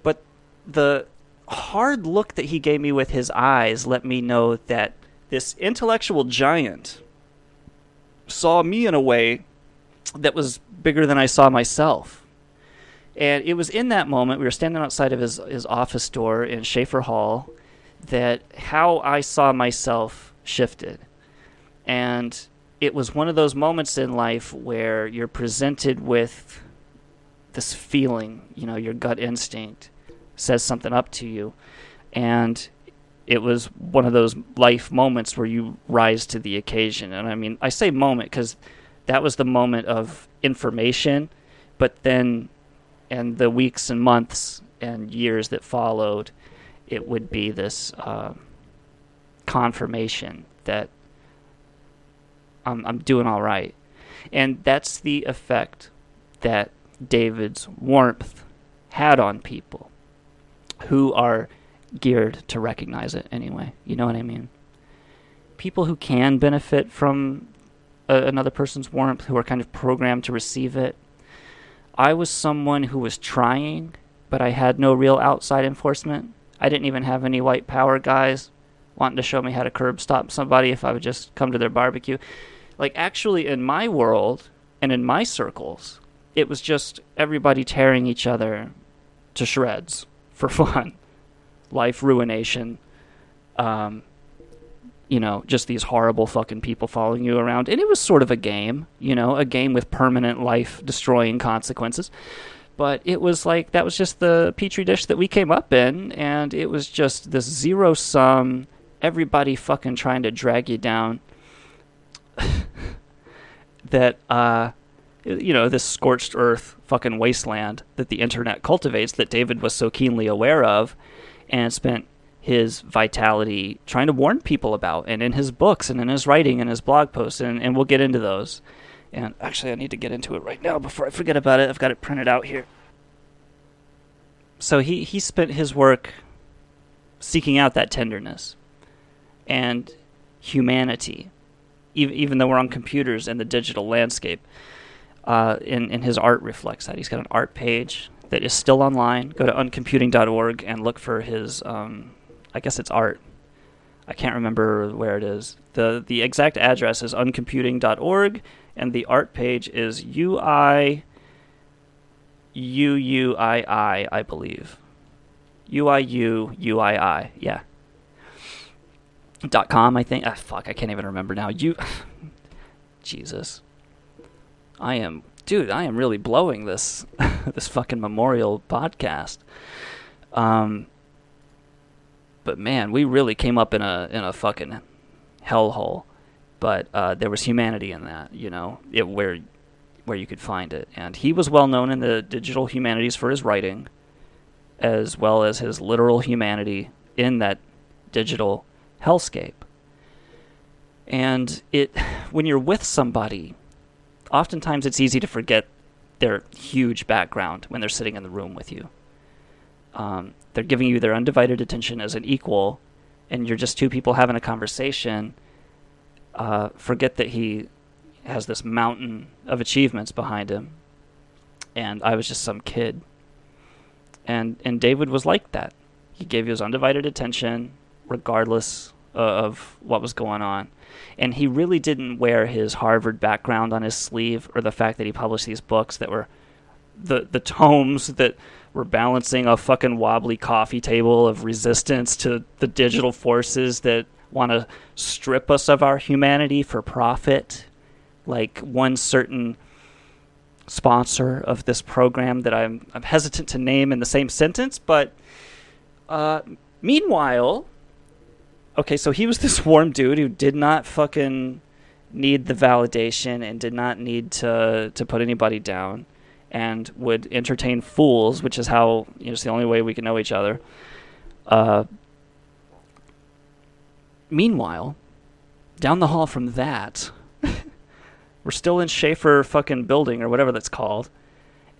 But the hard look that he gave me with his eyes let me know that this intellectual giant saw me in a way that was bigger than I saw myself. And it was in that moment, we were standing outside of his, his office door in Schaefer Hall, that how I saw myself shifted. And it was one of those moments in life where you're presented with this feeling, you know, your gut instinct says something up to you. And it was one of those life moments where you rise to the occasion. And I mean, I say moment because that was the moment of information, but then, and the weeks and months and years that followed, it would be this uh, confirmation that I'm, I'm doing all right. And that's the effect that David's warmth had on people who are geared to recognize it anyway. You know what I mean? People who can benefit from a, another person's warmth, who are kind of programmed to receive it. I was someone who was trying, but I had no real outside enforcement. I didn't even have any white power guys wanting to show me how to curb stop somebody if I would just come to their barbecue. Like, actually, in my world and in my circles, it was just everybody tearing each other to shreds for fun life ruination, um, you know, just these horrible fucking people following you around. And it was sort of a game, you know, a game with permanent life destroying consequences. But it was like, that was just the petri dish that we came up in. And it was just this zero sum, everybody fucking trying to drag you down. that, uh, you know, this scorched earth fucking wasteland that the internet cultivates that David was so keenly aware of and spent his vitality trying to warn people about and in his books and in his writing and his blog posts and, and we'll get into those. And actually i need to get into it right now before i forget about it. I've got it printed out here. So he, he spent his work seeking out that tenderness and humanity even, even though we're on computers and the digital landscape. Uh, and his art reflects that. He's got an art page that is still online. Go to uncomputing.org and look for his. Um, I guess it's art. I can't remember where it is. the The exact address is uncomputing.org, and the art page is UI UUII, I believe. UIU UII, yeah. Dot com, I think. Ah, fuck, I can't even remember now. You, Jesus, I am, dude. I am really blowing this. this fucking memorial podcast. Um, but man, we really came up in a in a fucking hellhole. But uh, there was humanity in that, you know, it, where where you could find it. And he was well known in the digital humanities for his writing, as well as his literal humanity in that digital hellscape. And it, when you're with somebody, oftentimes it's easy to forget their huge background when they're sitting in the room with you. Um, they're giving you their undivided attention as an equal, and you're just two people having a conversation. Uh, forget that he has this mountain of achievements behind him, and I was just some kid. And and David was like that. He gave you his undivided attention, regardless of what was going on. And he really didn't wear his Harvard background on his sleeve or the fact that he published these books that were the the tomes that were balancing a fucking wobbly coffee table of resistance to the digital forces that want to strip us of our humanity for profit. Like one certain sponsor of this program that I'm, I'm hesitant to name in the same sentence, but uh, meanwhile, okay, so he was this warm dude who did not fucking need the validation and did not need to to put anybody down and would entertain fools, which is how you know, it's the only way we can know each other. Uh, meanwhile, down the hall from that, we're still in Schaefer fucking building or whatever that's called.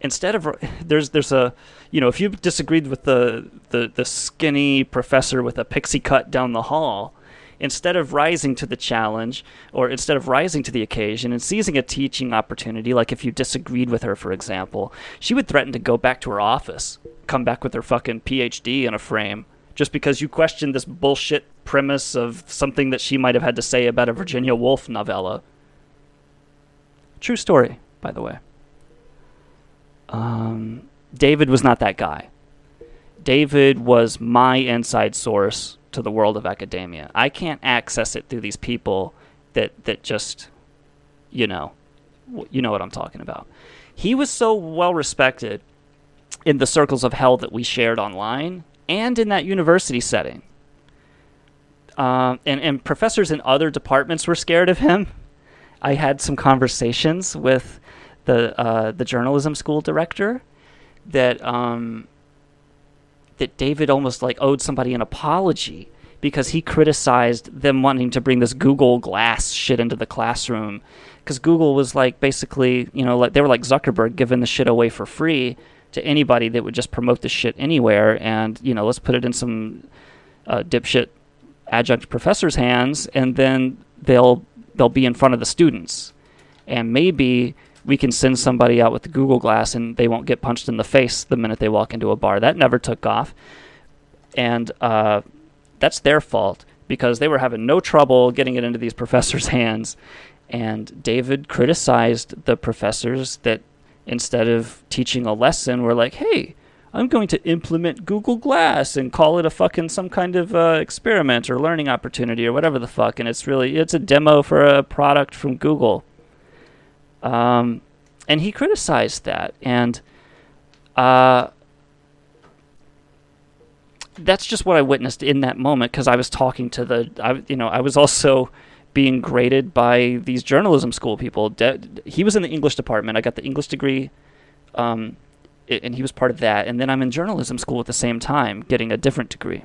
Instead of there's there's a you know if you disagreed with the the the skinny professor with a pixie cut down the hall, instead of rising to the challenge or instead of rising to the occasion and seizing a teaching opportunity, like if you disagreed with her, for example, she would threaten to go back to her office, come back with her fucking PhD in a frame, just because you questioned this bullshit premise of something that she might have had to say about a Virginia Woolf novella. True story, by the way. Um, David was not that guy. David was my inside source to the world of academia. I can't access it through these people that that just, you know, you know what I'm talking about. He was so well respected in the circles of hell that we shared online and in that university setting. Um, and, and professors in other departments were scared of him. I had some conversations with the uh, the journalism school director that um, that David almost like owed somebody an apology because he criticized them wanting to bring this Google Glass shit into the classroom. Because Google was like basically you know like they were like Zuckerberg giving the shit away for free to anybody that would just promote the shit anywhere and you know let's put it in some uh, dipshit adjunct professor's hands and then they'll they'll be in front of the students. And maybe we can send somebody out with the Google Glass and they won't get punched in the face the minute they walk into a bar. That never took off. And uh, that's their fault because they were having no trouble getting it into these professors' hands. And David criticized the professors that instead of teaching a lesson, were like, hey, I'm going to implement Google Glass and call it a fucking some kind of uh, experiment or learning opportunity or whatever the fuck. And it's really, it's a demo for a product from Google. Um, and he criticized that, and uh, that's just what I witnessed in that moment because I was talking to the, I, you know, I was also being graded by these journalism school people. De- he was in the English department. I got the English degree, um, and he was part of that. And then I'm in journalism school at the same time, getting a different degree.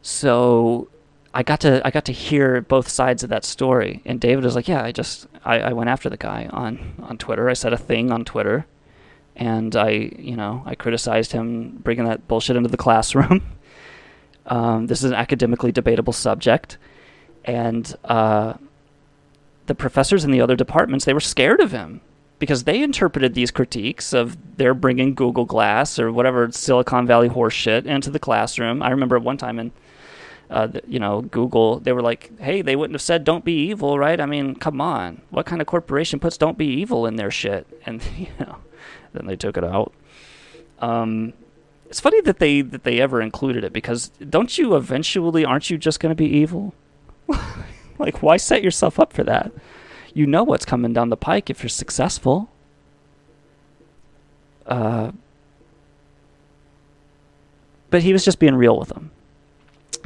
So I got to I got to hear both sides of that story, and David was like, "Yeah, I just I, I went after the guy on on Twitter. I said a thing on Twitter, and I you know I criticized him bringing that bullshit into the classroom. um, this is an academically debatable subject, and uh, the professors in the other departments they were scared of him because they interpreted these critiques of their bringing Google Glass or whatever Silicon Valley horseshit into the classroom. I remember one time in uh, you know, Google, they were like, hey, they wouldn't have said don't be evil, right? I mean, come on. What kind of corporation puts don't be evil in their shit? And, you know, then they took it out. Um, it's funny that they that they ever included it because don't you eventually aren't you just going to be evil? like why set yourself up for that? You know what's coming down the pike if you're successful. Uh, but he was just being real with them.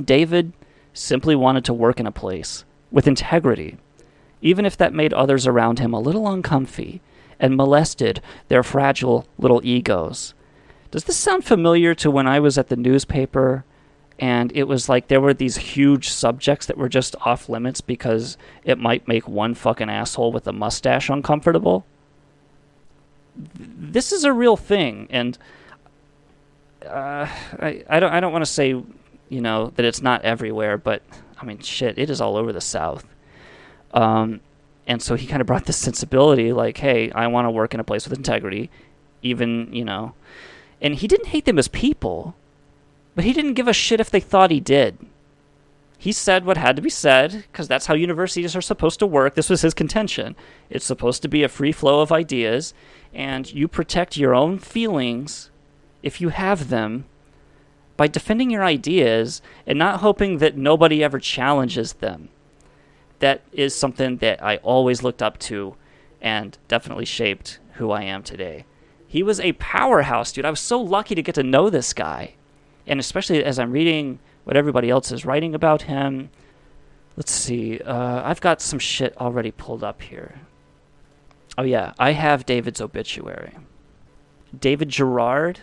David simply wanted to work in a place with integrity, even if that made others around him a little uncomfy and molested their fragile little egos. Does this sound familiar to when I was at the newspaper and it was like there were these huge subjects that were just off limits because it might make one fucking asshole with a mustache uncomfortable? This is a real thing, and uh, I, I don't I don't want to say you know that it's not everywhere, but I mean shit, it is all over the South. Um, and so he kind of brought this sensibility, like, hey, I want to work in a place with integrity, even you know, and he didn't hate them as people, but he didn't give a shit if they thought he did. He said what had to be said because that's how universities are supposed to work. This was his contention. It's supposed to be a free flow of ideas, and you protect your own feelings if you have them by defending your ideas and not hoping that nobody ever challenges them. That is something that I always looked up to and definitely shaped who I am today. He was a powerhouse, dude. I was so lucky to get to know this guy. And especially as I'm reading what everybody else is writing about him. Let's see. Uh, I've got some shit already pulled up here. Oh, yeah. I have David's obituary. David Gerard.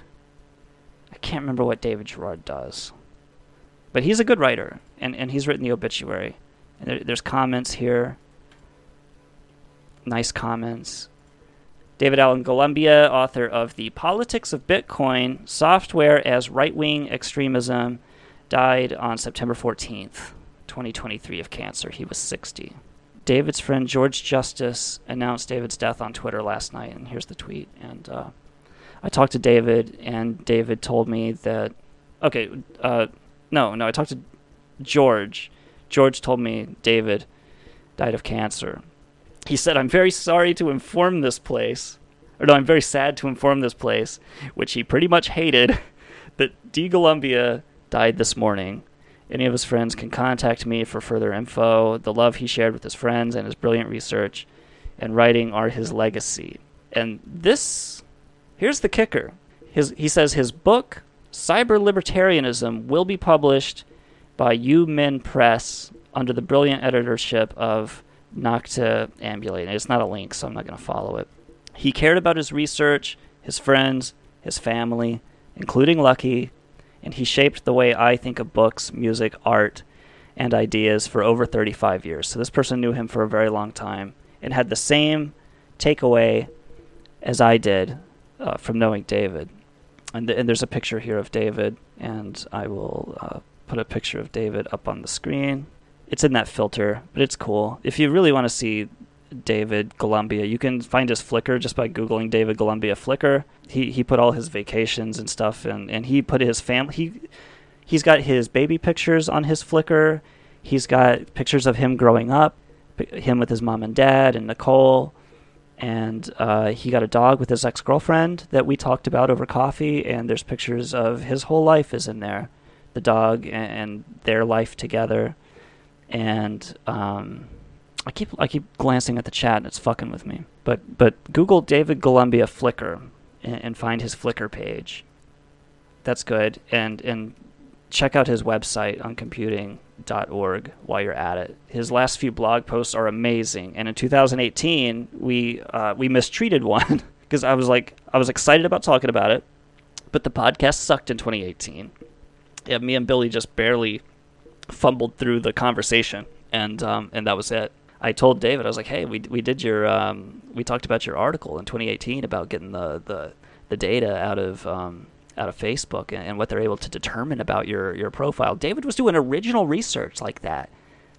Can't remember what David Gerard does. But he's a good writer, and, and he's written the obituary. And there, there's comments here. Nice comments. David Allen Golumbia, author of The Politics of Bitcoin Software as Right Wing Extremism, died on September 14th, 2023, of cancer. He was 60. David's friend George Justice announced David's death on Twitter last night, and here's the tweet. And uh, I talked to David, and David told me that. Okay, uh, no, no, I talked to George. George told me David died of cancer. He said, I'm very sorry to inform this place, or no, I'm very sad to inform this place, which he pretty much hated, that D. Golumbia died this morning. Any of his friends can contact me for further info. The love he shared with his friends and his brilliant research and writing are his legacy. And this, here's the kicker. His, he says his book, Cyberlibertarianism, will be published by U Minn Press under the brilliant editorship of Nocta Ambulate. It's not a link, so I'm not going to follow it. He cared about his research, his friends, his family, including Lucky, and he shaped the way I think of books, music, art, and ideas for over 35 years. So this person knew him for a very long time and had the same takeaway as I did uh, from knowing David. And, th- and there's a picture here of David, and I will uh, put a picture of David up on the screen. It's in that filter, but it's cool. If you really want to see David Golumbia, you can find his Flickr just by googling David Golumbia Flickr. He he put all his vacations and stuff, and, and he put his family. He he's got his baby pictures on his Flickr. He's got pictures of him growing up, him with his mom and dad and Nicole, and uh, he got a dog with his ex girlfriend that we talked about over coffee. And there's pictures of his whole life is in there, the dog and, their life together and um, I keep I keep glancing at the chat and it's fucking with me. But but Google David Golumbia Flickr and, and find his Flickr page. That's good. And and check out his website on computing.org while you're at it. His last few blog posts are amazing. And in 2018, we uh, we mistreated one because I was like I was excited about talking about it, but the podcast sucked in 2018. Yeah, me and Billy just barely fumbled through the conversation, and um, and that was it. I told David, I was like, "Hey, we we did your um, we talked about your article in 2018 about getting the the, the data out of um, out of Facebook and, and what they're able to determine about your your profile." David was doing original research like that,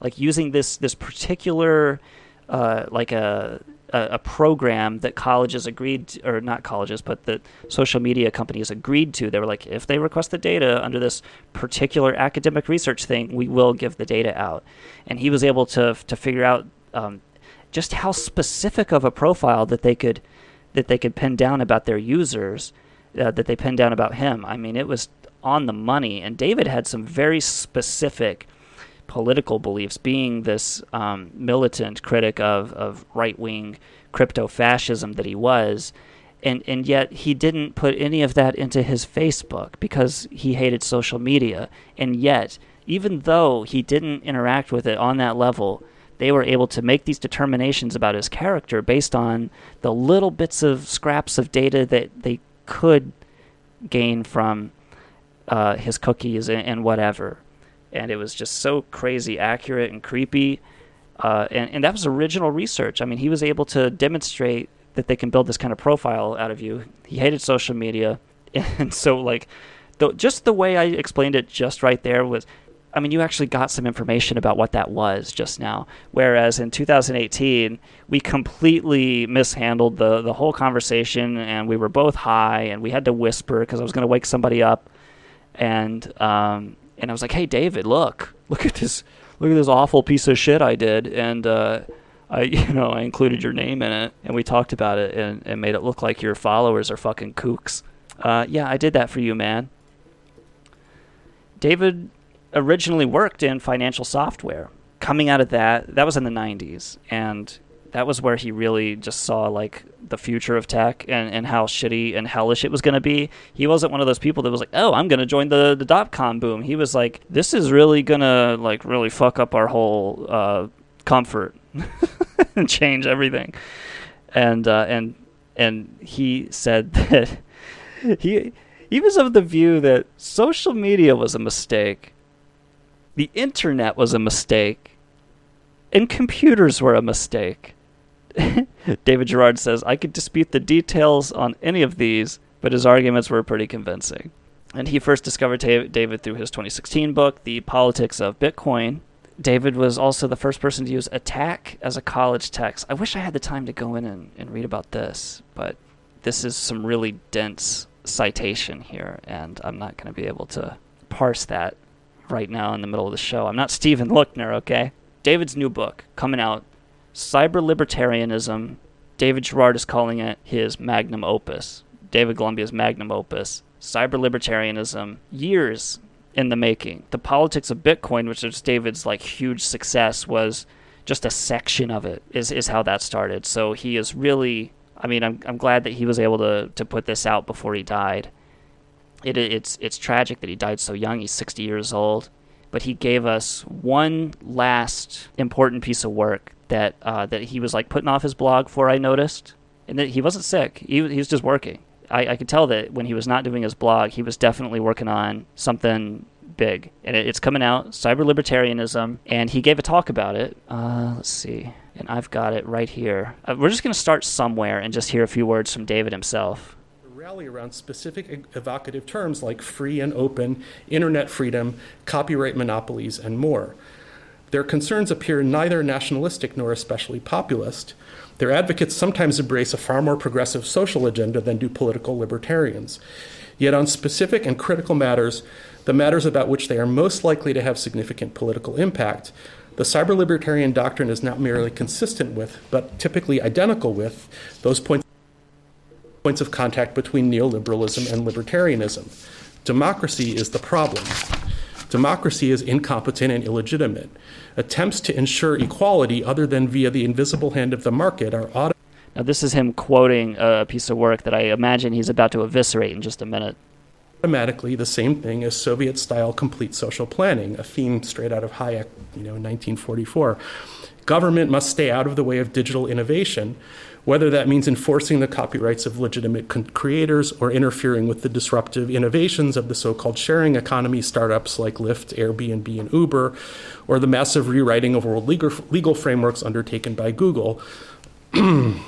like using this this particular uh, like a a, program that colleges agreed to, or not colleges but that social media companies agreed to they were like if they request the data under this particular academic research thing we will give the data out and he was able to to figure out um, just how specific of a profile that they could that they could pin down about their users uh, that they pinned down about him. I mean it was on the money. And david had some very specific political beliefs, being this um, militant critic of, of right wing crypto fascism that he was, and and yet he didn't put any of that into his Facebook because he hated social media. And yet, even though he didn't interact with it on that level, they were able to make these determinations about his character based on the little bits of scraps of data that they could gain from uh, his cookies and, and whatever. And it was just so crazy accurate and creepy. Uh, and, and that was original research. I mean, he was able to demonstrate that they can build this kind of profile out of you. He hated social media. And so, like, the, just the way I explained it just right there was I mean, you actually got some information about what that was just now. Whereas in 2018, we completely mishandled the, the whole conversation and we were both high and we had to whisper because I was going to wake somebody up. And, um, and I was like, hey, David, look, look at this, look at this awful piece of shit I did. And, uh, I, you know, I included your name in it and we talked about it and, and made it look like your followers are fucking kooks. Uh, yeah, I did that for you, man. David originally worked in financial software. Coming out of that, that was in the 90s, and that was where he really just saw like the future of tech and, and how shitty and hellish it was going to be. He wasn't one of those people that was like, "Oh, I'm going to join the the dot com boom." He was like, "This is really going to like really fuck up our whole uh, comfort and change everything." And uh, and and he said that he he was of the view that social media was a mistake the internet was a mistake, and computers were a mistake. David Gerard says, I could dispute the details on any of these, but his arguments were pretty convincing. And he first discovered David through his 2016 book, The Politics of Bitcoin. David was also the first person to use attack as a college text. I wish I had the time to go in and, and read about this, but this is some really dense citation here, and I'm not going to be able to parse that right now in the middle of the show. I'm not Stephen Lookner, okay? David's new book coming out, Cyberlibertarianism. David Gerard is calling it his magnum opus. David Golumbia's magnum opus. Cyberlibertarianism, years in the making. The politics of Bitcoin, which is David's like huge success, was just a section of it. Is is how that started. So he is really. I mean, I'm I'm glad that he was able to to put this out before he died it, it's it's tragic that he died so young. He's 60 years old, but he gave us one last important piece of work that uh, that he was like putting off his blog for. I noticed, and that he wasn't sick. He he was just working. I, I could tell that when he was not doing his blog, he was definitely working on something big, and it, it's coming out. Cyberlibertarianism, and he gave a talk about it. Uh, let's see, and I've got it right here. Uh, we're just going to start somewhere and just hear a few words from David himself rally around specific evocative terms like free and open, internet freedom, copyright monopolies, and more. Their concerns appear neither nationalistic nor especially populist. Their advocates sometimes embrace a far more progressive social agenda than do political libertarians. Yet, on specific and critical matters, the matters about which they are most likely to have significant political impact, the cyber libertarian doctrine is not merely consistent with, but typically identical with, those points points of contact between neoliberalism and libertarianism. Democracy is the problem. Democracy is incompetent and illegitimate. Attempts to ensure equality other than via the invisible hand of the market are auto- Now, this is him quoting a piece of work that I imagine he's about to eviscerate in just a minute. Automatically, the same thing as Soviet style complete social planning, a theme straight out of Hayek, you know, in 1944. Government must stay out of the way of digital innovation whether that means enforcing the copyrights of legitimate con- creators or interfering with the disruptive innovations of the so called sharing economy startups like Lyft, Airbnb, and Uber, or the massive rewriting of world legal, legal frameworks undertaken by Google. um,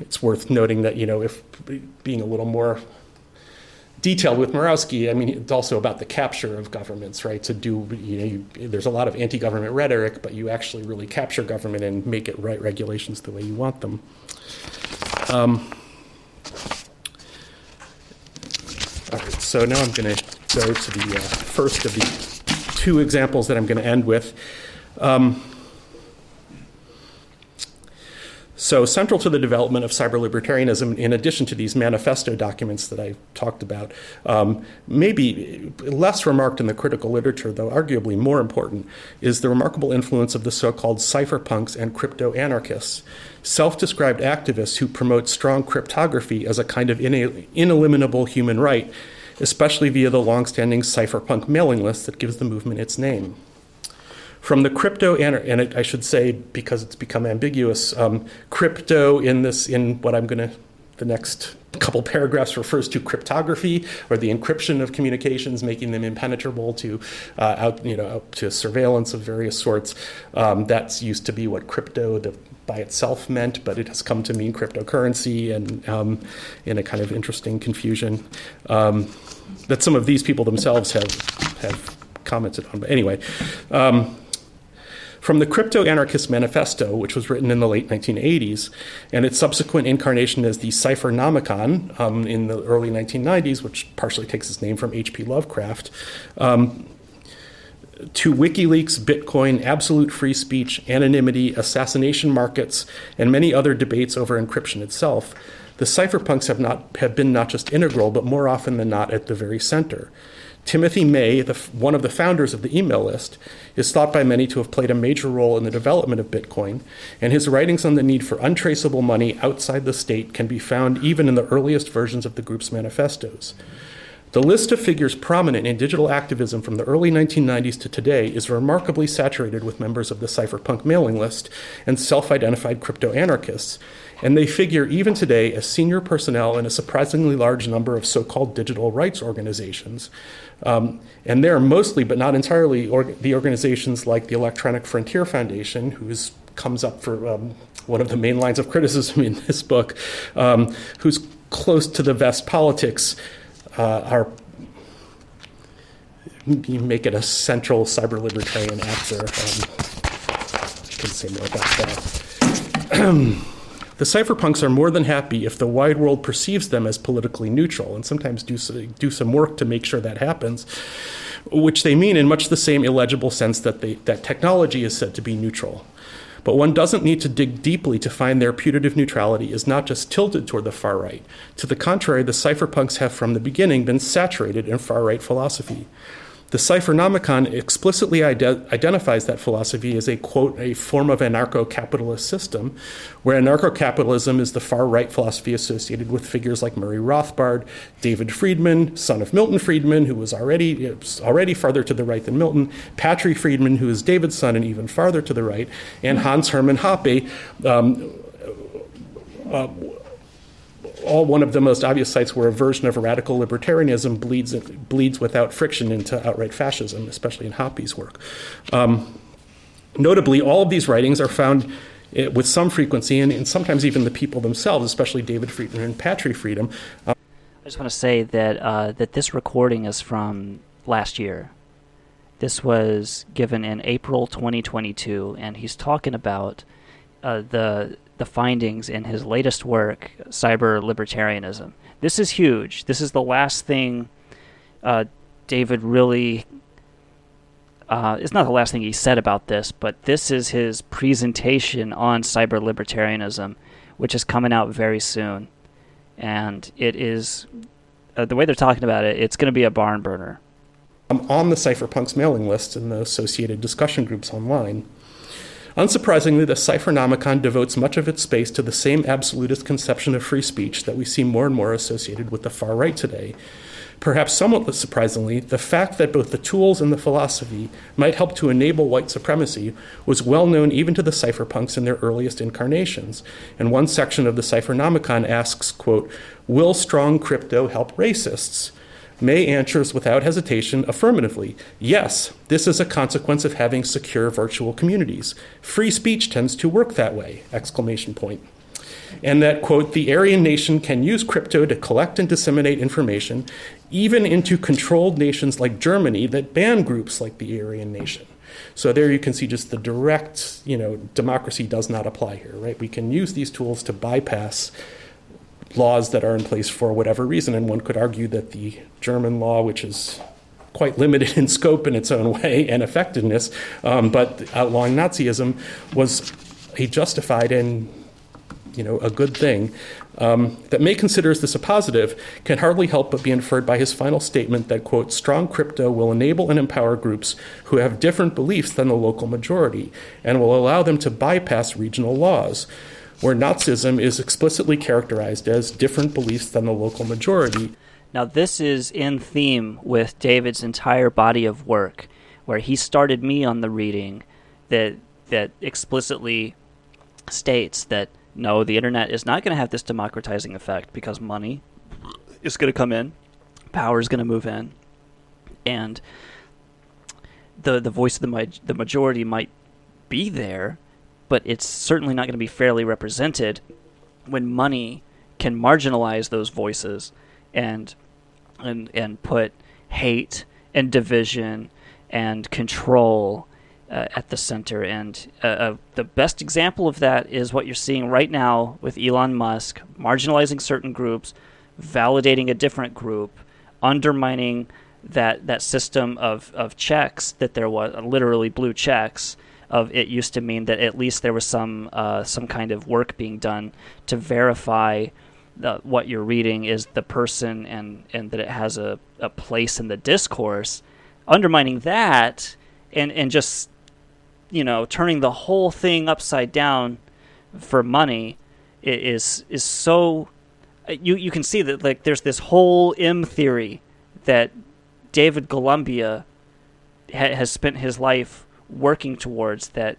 it's worth noting that, you know, if being a little more detailed with Murawski, I mean, it's also about the capture of governments, right? To do, you know, you, there's a lot of anti government rhetoric, but you actually really capture government and make it write regulations the way you want them. Um, all right, so now I'm going to go to the uh, first of the two examples that I'm going to end with. Um, So, central to the development of cyber libertarianism, in addition to these manifesto documents that I talked about, um, maybe less remarked in the critical literature, though arguably more important, is the remarkable influence of the so called cypherpunks and crypto anarchists, self described activists who promote strong cryptography as a kind of ina- ineliminable human right, especially via the long standing cypherpunk mailing list that gives the movement its name. From the crypto, and it, I should say because it's become ambiguous, um, crypto in this in what I'm going to the next couple paragraphs refers to cryptography or the encryption of communications, making them impenetrable to uh, out, you know to surveillance of various sorts. Um, that's used to be what crypto the, by itself meant, but it has come to mean cryptocurrency and um, in a kind of interesting confusion um, that some of these people themselves have have commented on. But anyway. From the Crypto Anarchist Manifesto, which was written in the late 1980s, and its subsequent incarnation as the Cyphernomicon um, in the early 1990s, which partially takes its name from H.P. Lovecraft, um, to WikiLeaks, Bitcoin, absolute free speech, anonymity, assassination markets, and many other debates over encryption itself, the cypherpunks have, not, have been not just integral, but more often than not at the very center. Timothy May, the, one of the founders of the email list, is thought by many to have played a major role in the development of Bitcoin, and his writings on the need for untraceable money outside the state can be found even in the earliest versions of the group's manifestos. The list of figures prominent in digital activism from the early 1990s to today is remarkably saturated with members of the cypherpunk mailing list and self identified crypto anarchists, and they figure even today as senior personnel in a surprisingly large number of so called digital rights organizations. Um, and they're mostly, but not entirely, or- the organizations like the Electronic Frontier Foundation, who's comes up for um, one of the main lines of criticism in this book, um, who's close to the vest politics, uh, are you make it a central cyber libertarian actor. Um, I can say more about that. The cypherpunks are more than happy if the wide world perceives them as politically neutral, and sometimes do, do some work to make sure that happens, which they mean in much the same illegible sense that, they, that technology is said to be neutral. But one doesn't need to dig deeply to find their putative neutrality is not just tilted toward the far right. To the contrary, the cypherpunks have from the beginning been saturated in far right philosophy. The Cyphernomicon explicitly ide- identifies that philosophy as a quote, a form of anarcho capitalist system, where anarcho capitalism is the far right philosophy associated with figures like Murray Rothbard, David Friedman, son of Milton Friedman, who was already, already farther to the right than Milton, Patri Friedman, who is David's son and even farther to the right, and Hans Hermann Hoppe. Um, uh, all one of the most obvious sites where a version of radical libertarianism bleeds, bleeds without friction into outright fascism, especially in Hoppe's work. Um, notably, all of these writings are found eh, with some frequency, and, and, sometimes even the people themselves, especially David Friedman and Patri Friedman. Uh, I just want to say that uh, that this recording is from last year. This was given in April 2022, and he's talking about uh, the the findings in his latest work, Cyberlibertarianism. This is huge. This is the last thing uh, David really. Uh, it's not the last thing he said about this, but this is his presentation on cyber libertarianism, which is coming out very soon. And it is, uh, the way they're talking about it, it's going to be a barn burner. I'm on the Cypherpunks mailing list and the associated discussion groups online. Unsurprisingly, the Cyphernomicon devotes much of its space to the same absolutist conception of free speech that we see more and more associated with the far right today. Perhaps somewhat surprisingly, the fact that both the tools and the philosophy might help to enable white supremacy was well known even to the cypherpunks in their earliest incarnations. And one section of the Cyphernomicon asks, quote, Will strong crypto help racists? May answers without hesitation affirmatively yes, this is a consequence of having secure virtual communities. Free speech tends to work that way! Exclamation point. And that, quote, the Aryan nation can use crypto to collect and disseminate information, even into controlled nations like Germany that ban groups like the Aryan nation. So there you can see just the direct, you know, democracy does not apply here, right? We can use these tools to bypass laws that are in place for whatever reason. And one could argue that the German law, which is quite limited in scope in its own way and effectiveness, um, but outlawing Nazism was a justified and you know, a good thing, um, that May considers this a positive can hardly help but be inferred by his final statement that, quote, strong crypto will enable and empower groups who have different beliefs than the local majority and will allow them to bypass regional laws, where Nazism is explicitly characterized as different beliefs than the local majority. Now, this is in theme with David's entire body of work, where he started me on the reading that that explicitly states that no, the internet is not going to have this democratizing effect because money is going to come in, power is going to move in, and the the voice of the the majority might be there, but it's certainly not going to be fairly represented when money can marginalize those voices and and and put hate and division and control uh, at the center. And uh, uh, the best example of that is what you're seeing right now with Elon Musk marginalizing certain groups, validating a different group, undermining that that system of, of checks that there was literally blue checks of it used to mean that at least there was some uh, some kind of work being done to verify what you're reading is the person and and that it has a, a place in the discourse. Undermining that and and just you know turning the whole thing upside down for money is is so you you can see that like there's this whole M theory that David Golumbia ha- has spent his life working towards that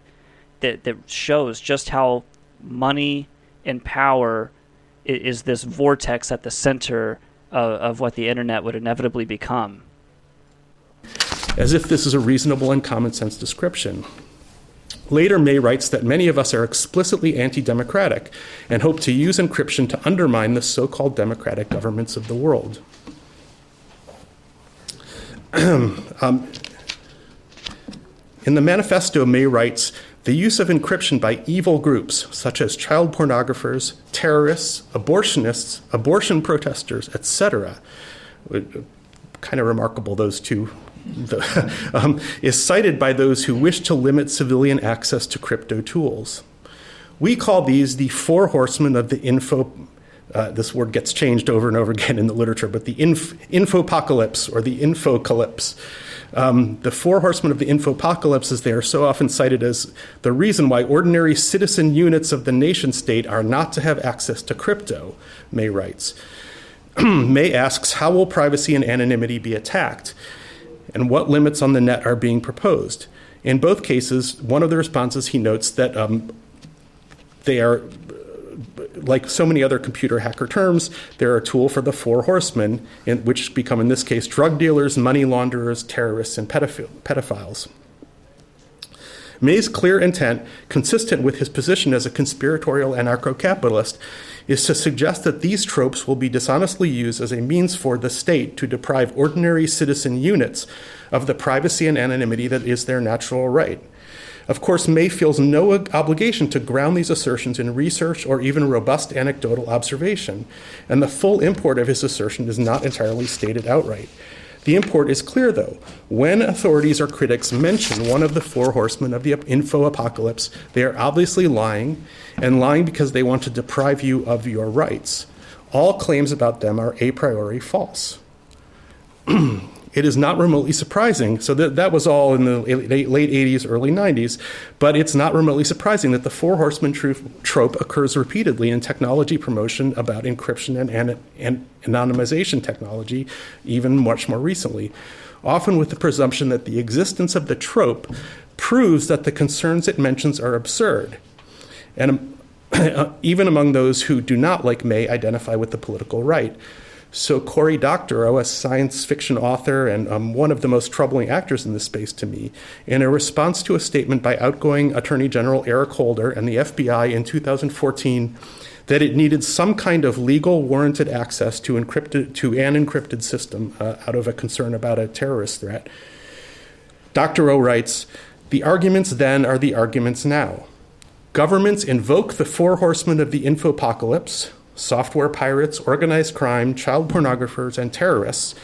that that shows just how money and power is, is this vortex at the center of, of what the internet would inevitably become. As if this is a reasonable and common sense description. Later, May writes that many of us are explicitly anti democratic and hope to use encryption to undermine the so called democratic governments of the world. um, in the manifesto, May writes the use of encryption by evil groups such as child pornographers, terrorists, abortionists, abortion protesters, etc. Kind of remarkable, those two. The, um, is cited by those who wish to limit civilian access to crypto tools. We call these the four horsemen of the info. Uh, this word gets changed over and over again in the literature, but the inf- infopocalypse or the infocalypse. Um, the four horsemen of the infopocalypse, as they are so often cited as the reason why ordinary citizen units of the nation state are not to have access to crypto, May writes. May asks, How will privacy and anonymity be attacked? And what limits on the net are being proposed? In both cases, one of the responses he notes that um, they are like so many other computer hacker terms, they're a tool for the four horsemen, in, which become, in this case, drug dealers, money launderers, terrorists, and pedophiles. May's clear intent, consistent with his position as a conspiratorial anarcho capitalist, is to suggest that these tropes will be dishonestly used as a means for the state to deprive ordinary citizen units of the privacy and anonymity that is their natural right. Of course, May feels no obligation to ground these assertions in research or even robust anecdotal observation, and the full import of his assertion is not entirely stated outright. The import is clear, though. When authorities or critics mention one of the four horsemen of the info apocalypse, they are obviously lying, and lying because they want to deprive you of your rights. All claims about them are a priori false. it is not remotely surprising. So that, that was all in the late, late 80s, early 90s, but it's not remotely surprising that the four horsemen trope occurs repeatedly in technology promotion about encryption and, and, and anonymization technology, even much more recently, often with the presumption that the existence of the trope proves that the concerns it mentions are absurd. And even among those who do not, like May, identify with the political right. So Cory Doctorow, a science fiction author and um, one of the most troubling actors in this space to me, in a response to a statement by outgoing Attorney General Eric Holder and the FBI in 2014 that it needed some kind of legal warranted access to, encrypted, to an encrypted system uh, out of a concern about a terrorist threat. Doctorow writes, the arguments then are the arguments now. Governments invoke the four horsemen of the infopocalypse, software pirates, organized crime, child pornographers, and terrorists,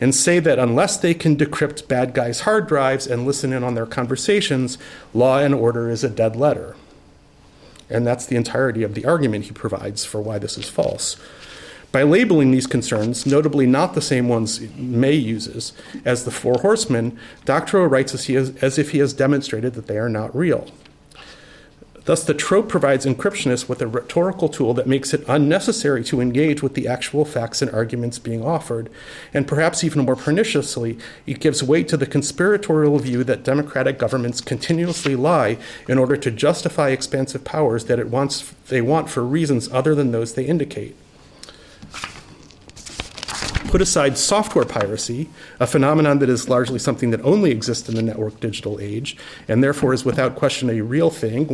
and say that unless they can decrypt bad guys' hard drives and listen in on their conversations, law and order is a dead letter. and that's the entirety of the argument he provides for why this is false. By labeling these concerns, notably not the same ones May uses, as the Four Horsemen, Doctorow writes as, has, as if he has demonstrated that they are not real. Thus, the trope provides encryptionists with a rhetorical tool that makes it unnecessary to engage with the actual facts and arguments being offered. And perhaps even more perniciously, it gives weight to the conspiratorial view that democratic governments continuously lie in order to justify expansive powers that it wants, they want for reasons other than those they indicate. Put aside software piracy, a phenomenon that is largely something that only exists in the network digital age, and therefore is without question a real thing,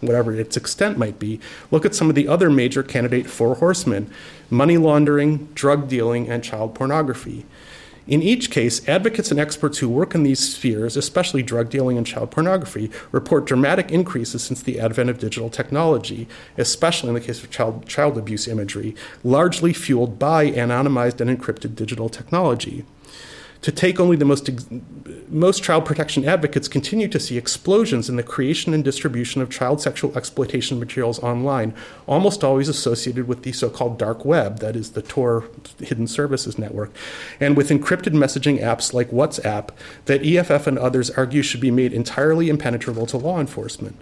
whatever its extent might be, look at some of the other major candidate four horsemen money laundering, drug dealing, and child pornography. In each case, advocates and experts who work in these spheres, especially drug dealing and child pornography, report dramatic increases since the advent of digital technology, especially in the case of child, child abuse imagery, largely fueled by anonymized and encrypted digital technology to take only the most most child protection advocates continue to see explosions in the creation and distribution of child sexual exploitation materials online almost always associated with the so-called dark web that is the tor hidden services network and with encrypted messaging apps like whatsapp that eff and others argue should be made entirely impenetrable to law enforcement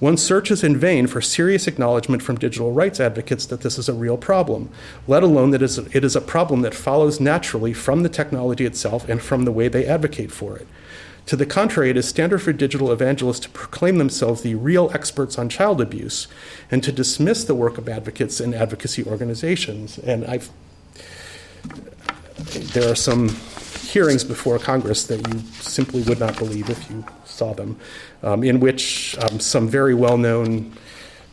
one searches in vain for serious acknowledgement from digital rights advocates that this is a real problem, let alone that it is a problem that follows naturally from the technology itself and from the way they advocate for it. To the contrary, it is standard for digital evangelists to proclaim themselves the real experts on child abuse and to dismiss the work of advocates and advocacy organizations. And I've, there are some hearings before Congress that you simply would not believe if you saw them, um, in which um, some very well known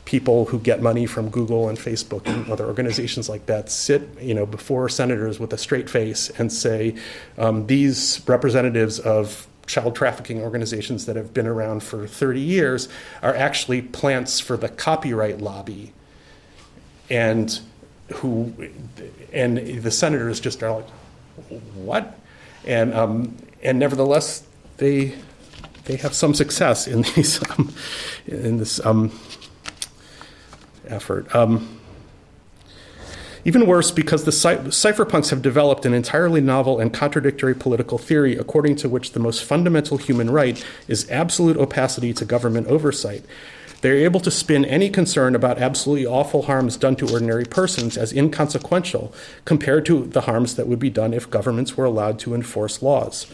people who get money from Google and Facebook and other organizations like that sit, you know, before senators with a straight face and say, um, these representatives of child trafficking organizations that have been around for 30 years are actually plants for the copyright lobby, and who, and the senators just are like, what? And um, and nevertheless, they they have some success in these um, in this um, effort. Um, even worse, because the cypherpunks have developed an entirely novel and contradictory political theory according to which the most fundamental human right is absolute opacity to government oversight. They're able to spin any concern about absolutely awful harms done to ordinary persons as inconsequential compared to the harms that would be done if governments were allowed to enforce laws.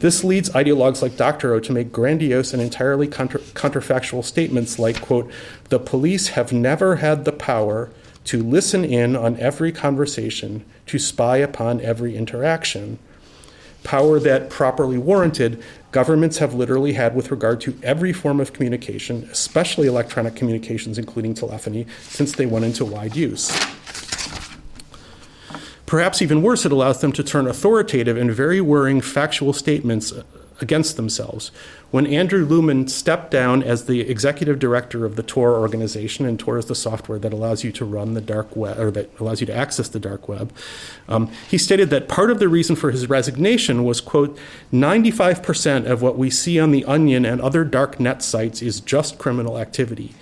This leads ideologues like Doctorow to make grandiose and entirely contra- counterfactual statements like, quote, the police have never had the power to listen in on every conversation, to spy upon every interaction. Power that, properly warranted, governments have literally had with regard to every form of communication, especially electronic communications, including telephony, since they went into wide use. Perhaps even worse, it allows them to turn authoritative and very worrying factual statements against themselves. When Andrew Lewman stepped down as the executive director of the Tor organization, and Tor is the software that allows you to run the dark web, or that allows you to access the dark web, um, he stated that part of the reason for his resignation was, quote, 95% of what we see on the Onion and other dark net sites is just criminal activity.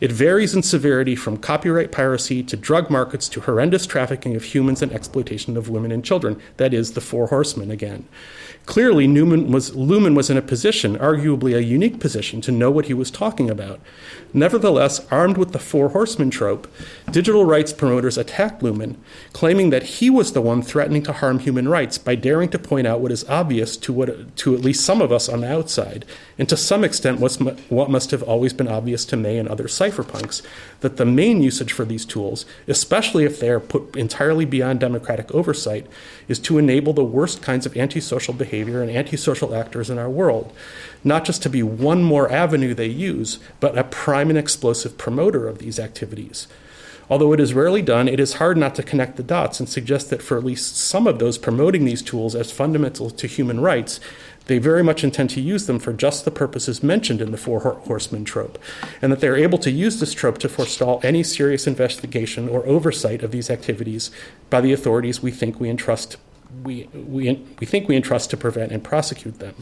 It varies in severity from copyright piracy to drug markets to horrendous trafficking of humans and exploitation of women and children. That is the Four Horsemen again. Clearly, Newman was, Lewman was in a position, arguably a unique position, to know what he was talking about. Nevertheless, armed with the Four Horsemen trope, digital rights promoters attacked Lewman, claiming that he was the one threatening to harm human rights by daring to point out what is obvious to, what, to at least some of us on the outside, and to some extent what must have always been obvious to May and other cypherpunks that the main usage for these tools, especially if they are put entirely beyond democratic oversight, is to enable the worst kinds of antisocial behavior and antisocial actors in our world, not just to be one more avenue they use, but a prime and explosive promoter of these activities. Although it is rarely done, it is hard not to connect the dots and suggest that for at least some of those promoting these tools as fundamental to human rights, they very much intend to use them for just the purposes mentioned in the Four Horsemen trope, and that they are able to use this trope to forestall any serious investigation or oversight of these activities by the authorities we think we entrust we, we, we think we entrust to prevent and prosecute them.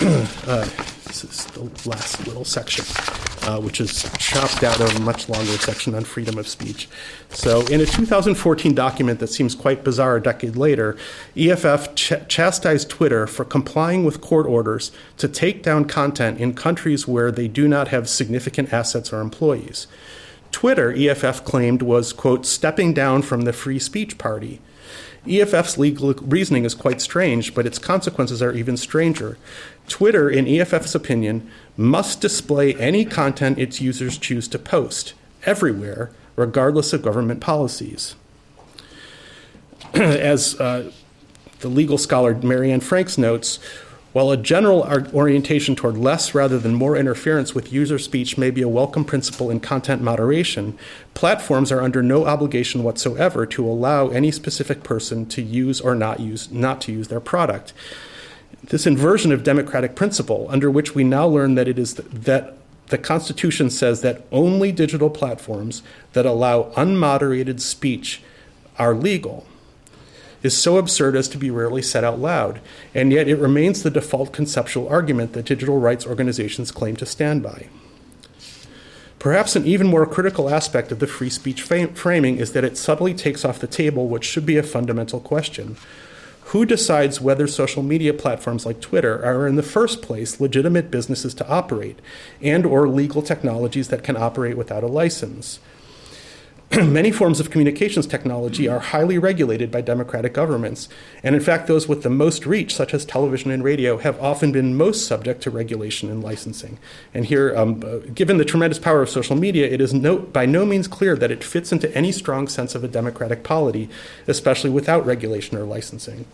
uh, This is the last little section, uh, which is chopped out of a much longer section on freedom of speech. So, in a 2014 document that seems quite bizarre a decade later, EFF ch- chastised Twitter for complying with court orders to take down content in countries where they do not have significant assets or employees. Twitter, EFF claimed, was, quote, stepping down from the free speech party. EFF's legal reasoning is quite strange, but its consequences are even stranger. Twitter, in EFF's opinion, must display any content its users choose to post, everywhere, regardless of government policies. As uh, the legal scholar Mary Anne Franks notes, while a general orientation toward less rather than more interference with user speech may be a welcome principle in content moderation, platforms are under no obligation whatsoever to allow any specific person to use or not use not to use their product. This inversion of democratic principle, under which we now learn that it is th- that the Constitution says that only digital platforms that allow unmoderated speech are legal is so absurd as to be rarely said out loud, and yet it remains the default conceptual argument that digital rights organizations claim to stand by. Perhaps an even more critical aspect of the free speech framing is that it subtly takes off the table what should be a fundamental question. Who decides whether social media platforms like Twitter are in the first place legitimate businesses to operate and or legal technologies that can operate without a license? many forms of communications technology are highly regulated by democratic governments, and in fact, those with the most reach, such as television and radio, have often been most subject to regulation and licensing. And here, um, uh, given the tremendous power of social media, it is no, by no means clear that it fits into any strong sense of a democratic polity, especially without regulation or licensing.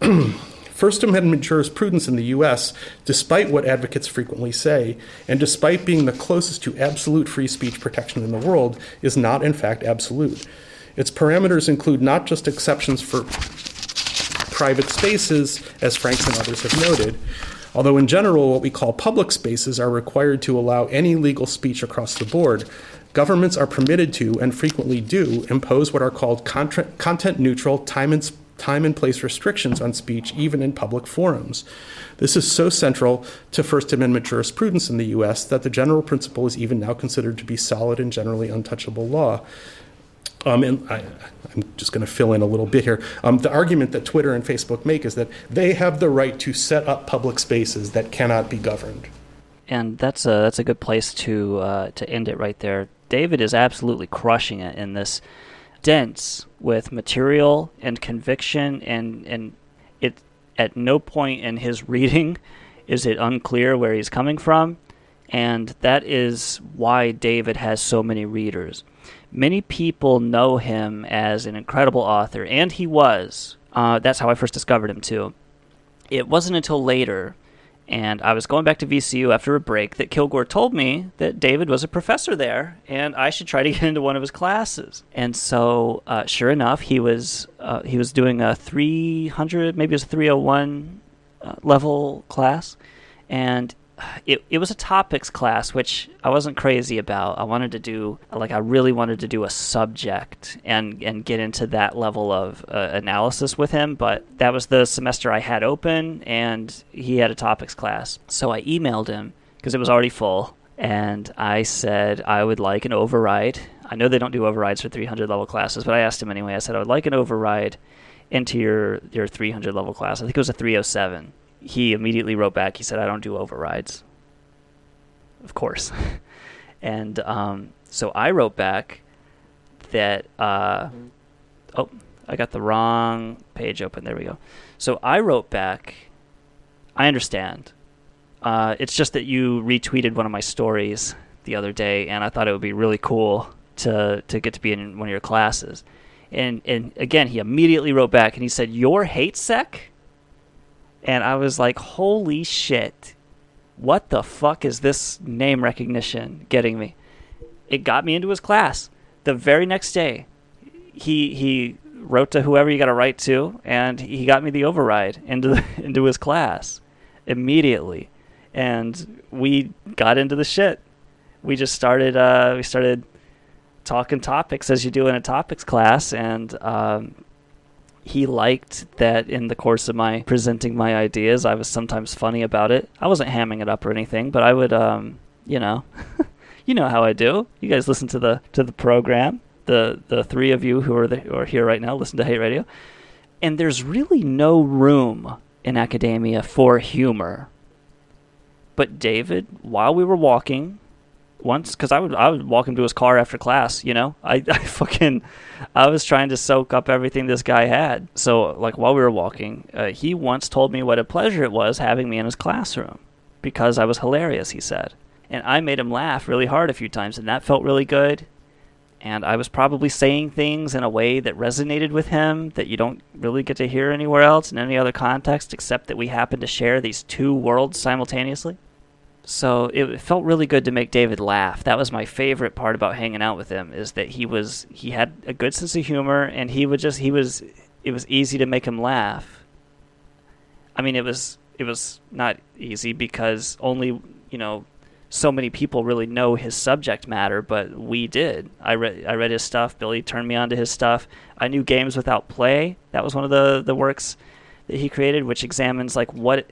First Amendment jurisprudence in the U.S., despite what advocates frequently say, and despite being the closest to absolute free speech protection in the world, is not in fact absolute. Its parameters include not just exceptions for private spaces, as Franks and others have noted, although in general, what we call public spaces are required to allow any legal speech across the board. Governments are permitted to, and frequently do, impose what are called content neutral, time and time and place restrictions on speech, even in public forums. This is so central to First Amendment jurisprudence in the U.S. that the general principle is even now considered to be solid and generally untouchable law. Um, and I, am just going to fill in a little bit here. Um, the argument that Twitter and Facebook make is that they have the right to set up public spaces that cannot be governed. And that's a that's a good place to uh, to end it right there. David is absolutely crushing it in this dense with material and conviction and and it at no point in his reading is it unclear where he's coming from and that is why David has so many readers. Many people know him as an incredible author, and he was. Uh, that's how I first discovered him, too. It wasn't until later and I was going back to VCU after a break that Kilgore told me that David was a professor there and I should try to get into one of his classes. And so, uh, sure enough, he was uh, he was doing a 300, maybe it was a 301 uh, level class, and it, it was a topics class, which I wasn't crazy about. I wanted to do, like, I really wanted to do a subject and, and get into that level of uh, analysis with him, but that was the semester I had open, and he had a topics class. So I emailed him because it was already full, and I said I would like an override. I know they don't do overrides for 300 level classes, but I asked him anyway. I said I would like an override into your, your 300 level class. I think it was a 307 he immediately wrote back. He said, "I don't do overrides." Of course, and um, so I wrote back that. Uh, oh, I got the wrong page open. There we go. So I wrote back. I understand. Uh, it's just that you retweeted one of my stories the other day, and I thought it would be really cool to to get to be in one of your classes. And and again, he immediately wrote back and he said, "Your hate sec." And I was like, holy shit, what the fuck is this name recognition getting me? It got me into his class. The very next day, he he wrote to whoever you got to write to, and he got me the override into the, into his class immediately, and we got into the shit. We just started uh, we started talking topics as you do in a topics class, and um, he liked that in the course of my presenting my ideas, I was sometimes funny about it. I wasn't hamming it up or anything, but I would, um, you know, you know how I do. You guys listen to the to the program. The the three of you who are the, who are here right now listen to Hate Radio, and there's really no room in academia for humor. But David, while we were walking, once because I would I would walk him to his car after class. You know, I, I fucking I was trying to soak up everything this guy had. So like while we were walking, uh, he once told me what a pleasure it was having me in his classroom because I was hilarious. He said, and I made him laugh really hard a few times, and that felt really good. And I was probably saying things in a way that resonated with him that you don't really get to hear anywhere else in any other context, except that we happen to share these two worlds simultaneously. So it felt really good to make David laugh. That was my favorite part about hanging out with him is that he was he had a good sense of humor and he would just he was it was easy to make him laugh. I mean it was it was not easy because only, you know, so many people really know his subject matter, but we did. I read I read his stuff. Billy turned me on to his stuff. I knew Games Without Play. That was one of the the works that he created, which examines like what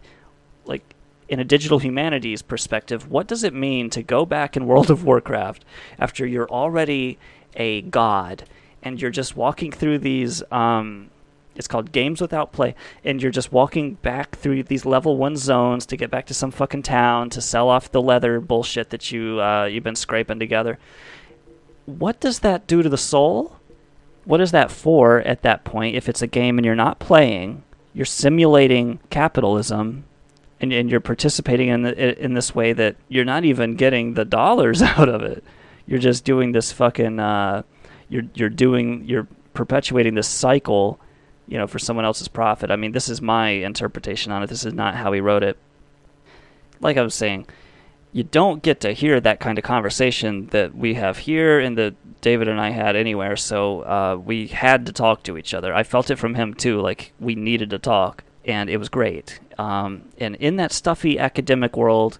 like in a digital humanities perspective, what does it mean to go back in World of Warcraft after you're already a god and you're just walking through these um, it's called games without play and you're just walking back through these level one zones to get back to some fucking town to sell off the leather bullshit that you uh, you've been scraping together? What does that do to the soul? What is that for at that point? If it's a game and you're not playing you're simulating capitalism and, and you're participating in the, in this way that you're not even getting the dollars out of it. You're just doing this fucking uh, you're you're doing you're perpetuating this cycle, you know, for someone else's profit. I mean, this is my interpretation on it. This is not how he wrote it. Like I was saying, you don't get to hear that kind of conversation that we have here and that David and I had anywhere. So uh, we had to talk to each other. I felt it from him too. Like we needed to talk, and it was great. Um, and in that stuffy academic world,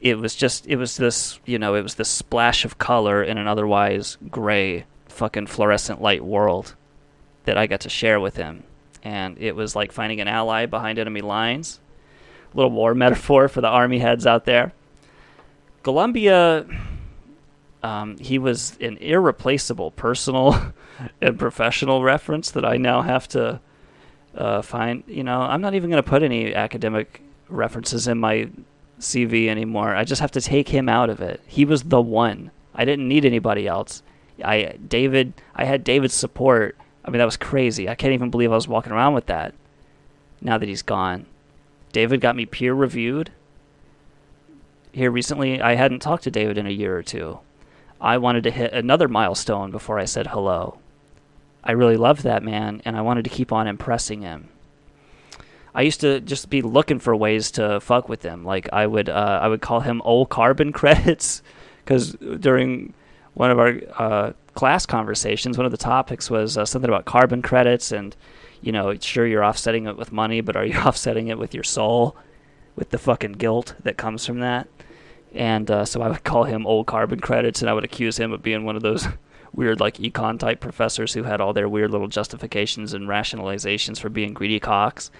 it was just it was this you know it was this splash of color in an otherwise gray fucking fluorescent light world that I got to share with him, and it was like finding an ally behind enemy lines. A little war metaphor for the army heads out there. Golumbia, um, he was an irreplaceable personal and professional reference that I now have to uh, find. You know, I'm not even going to put any academic references in my CV anymore. I just have to take him out of it. He was the one. I didn't need anybody else. I David. I had David's support. I mean, that was crazy. I can't even believe I was walking around with that. Now that he's gone, David got me peer reviewed. Here recently, I hadn't talked to David in a year or two. I wanted to hit another milestone before I said hello. I really loved that man, and I wanted to keep on impressing him. I used to just be looking for ways to fuck with him. Like I would, uh, I would call him old carbon credits, because during one of our uh, class conversations, one of the topics was uh, something about carbon credits, and you know, sure you're offsetting it with money, but are you offsetting it with your soul, with the fucking guilt that comes from that? And uh, so I would call him old carbon credits, and I would accuse him of being one of those weird like econ type professors who had all their weird little justifications and rationalizations for being greedy cocks.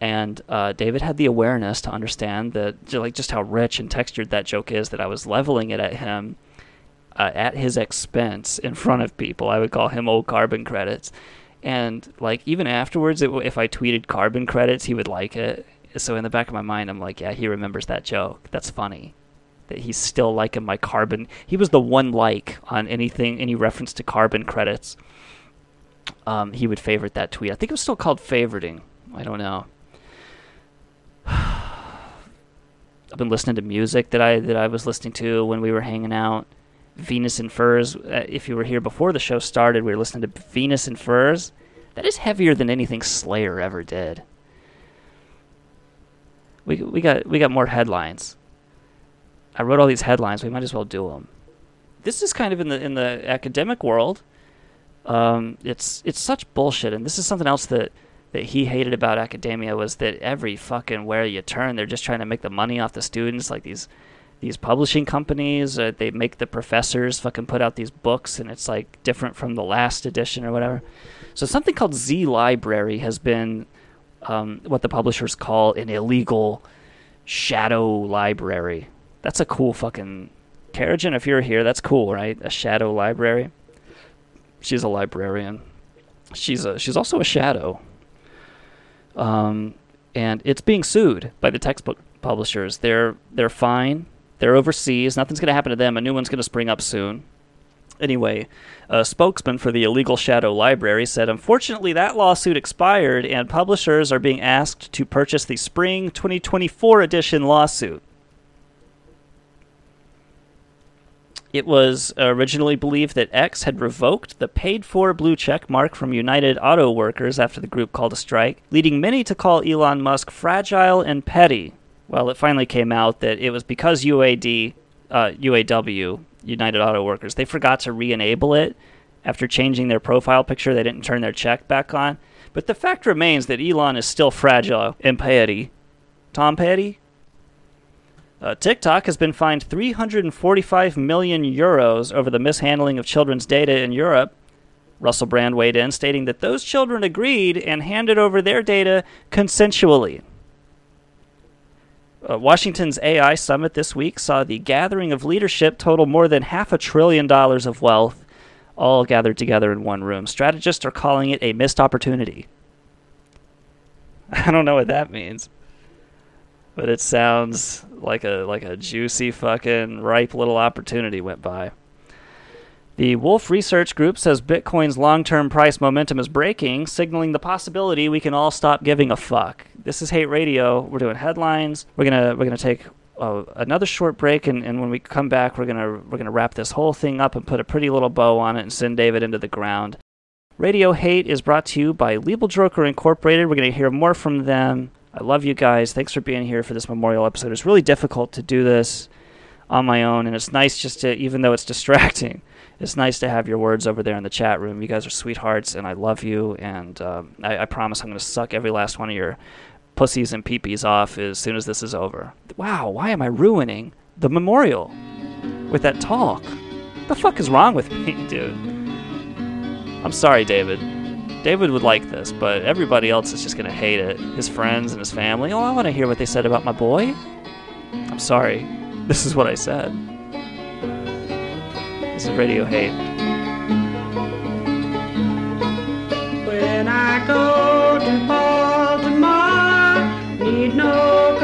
And uh, David had the awareness to understand that, like, just how rich and textured that joke is. That I was leveling it at him uh, at his expense in front of people. I would call him old carbon credits, and like even afterwards, it, if I tweeted carbon credits, he would like it. So in the back of my mind, I'm like, yeah, he remembers that joke. That's funny that he's still liking my carbon. He was the one like on anything, any reference to carbon credits. Um, he would favorite that tweet. I think it was still called favoriting. I don't know. I've been listening to music that I that I was listening to when we were hanging out. Venus in Furs. Uh, if you were here before the show started, we were listening to Venus in Furs. That is heavier than anything Slayer ever did. We we got we got more headlines. I wrote all these headlines. We might as well do them. This is kind of in the in the academic world. Um, it's it's such bullshit, and this is something else that that he hated about academia was that every fucking where you turn, they're just trying to make the money off the students. Like these these publishing companies, uh, they make the professors fucking put out these books, and it's like different from the last edition or whatever. So something called Z Library has been um, what the publishers call an illegal shadow library. That's a cool fucking Karajan. If you're here, that's cool, right? A shadow library. She's a librarian. She's a she's also a shadow. Um, and it's being sued by the textbook publishers. They're they're fine. They're overseas. Nothing's going to happen to them. A new one's going to spring up soon. Anyway, a spokesman for the illegal shadow library said, unfortunately, that lawsuit expired, and publishers are being asked to purchase the spring 2024 edition lawsuit. It was originally believed that X had revoked the paid for blue check mark from United Auto Workers after the group called a strike, leading many to call Elon Musk fragile and petty. Well, it finally came out that it was because UAD, uh, UAW, United Auto Workers, they forgot to re enable it after changing their profile picture. They didn't turn their check back on. But the fact remains that Elon is still fragile and petty. Tom Petty? Uh, TikTok has been fined 345 million euros over the mishandling of children's data in Europe. Russell Brand weighed in, stating that those children agreed and handed over their data consensually. Uh, Washington's AI summit this week saw the gathering of leadership total more than half a trillion dollars of wealth, all gathered together in one room. Strategists are calling it a missed opportunity. I don't know what that means but it sounds like a like a juicy fucking ripe little opportunity went by. The Wolfe Research Group says Bitcoin's long-term price momentum is breaking, signaling the possibility we can all stop giving a fuck. This is Hate Radio. We're doing headlines. We're gonna we're gonna take uh, another short break, and, and when we come back, we're gonna we're gonna wrap this whole thing up and put a pretty little bow on it and send David into the ground. Radio Hate is brought to you by Legal Joker Incorporated. We're gonna hear more from them I love you guys. Thanks for being here for this memorial episode. It's really difficult to do this on my own, and it's nice just to, even though it's distracting, it's nice to have your words over there in the chat room. You guys are sweethearts, and I love you, and um, I, I promise I'm going to suck every last one of your pussies and peepees off as soon as this is over. Wow, why am I ruining the memorial with that talk? What the fuck is wrong with me, dude? I'm sorry, David. David would like this, but everybody else is just going to hate it. His friends and his family. Oh, I want to hear what they said about my boy. I'm sorry. This is what I said. This is Radio Hate. When I go to Baltimore, need no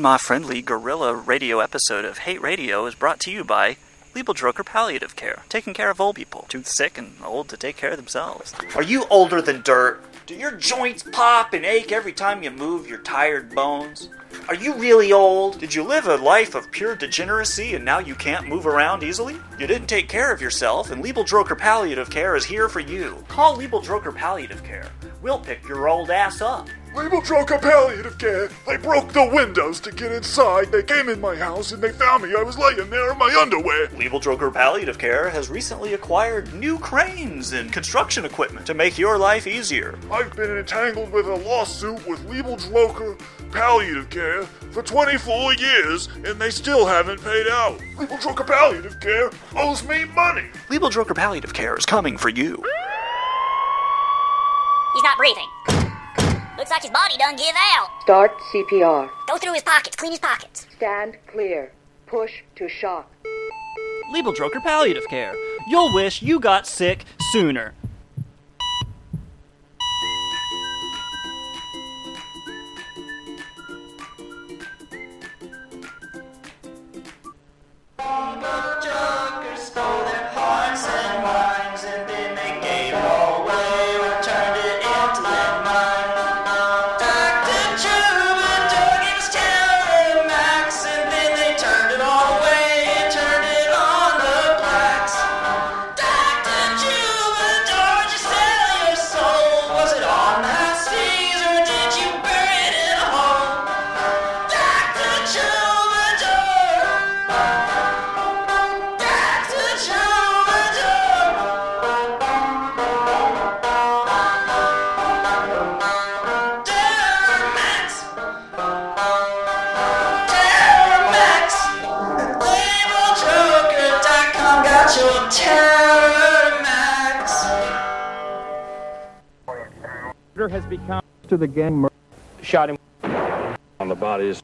grandma friendly guerrilla radio episode of Hate Radio is brought to you by Liebeldroker Palliative Care, taking care of old people, too sick and old to take care of themselves. Are you older than dirt? Do your joints pop and ache every time you move your tired bones? Are you really old? Did you live a life of pure degeneracy and now you can't move around easily? You didn't take care of yourself, and Liebeldroker Palliative Care is here for you. Call Liebeldroker Palliative Care. We'll pick your old ass up. Label Droga Palliative Care. They broke the windows to get inside. They came in my house and they found me. I was laying there in my underwear. Liebeldroker Palliative Care has recently acquired new cranes and construction equipment to make your life easier. I've been entangled with a lawsuit with Label Droga Palliative Care for 24 years and they still haven't paid out. Label Droga Palliative Care owes me money. Liebeldroker Palliative Care is coming for you. He's not breathing. Looks like his body done give out. Start CPR. Go through his pockets, clean his pockets. Stand clear. Push to shock. Liebeldroker Palliative Care. You'll wish you got sick sooner. To the gang shot him on the bodies.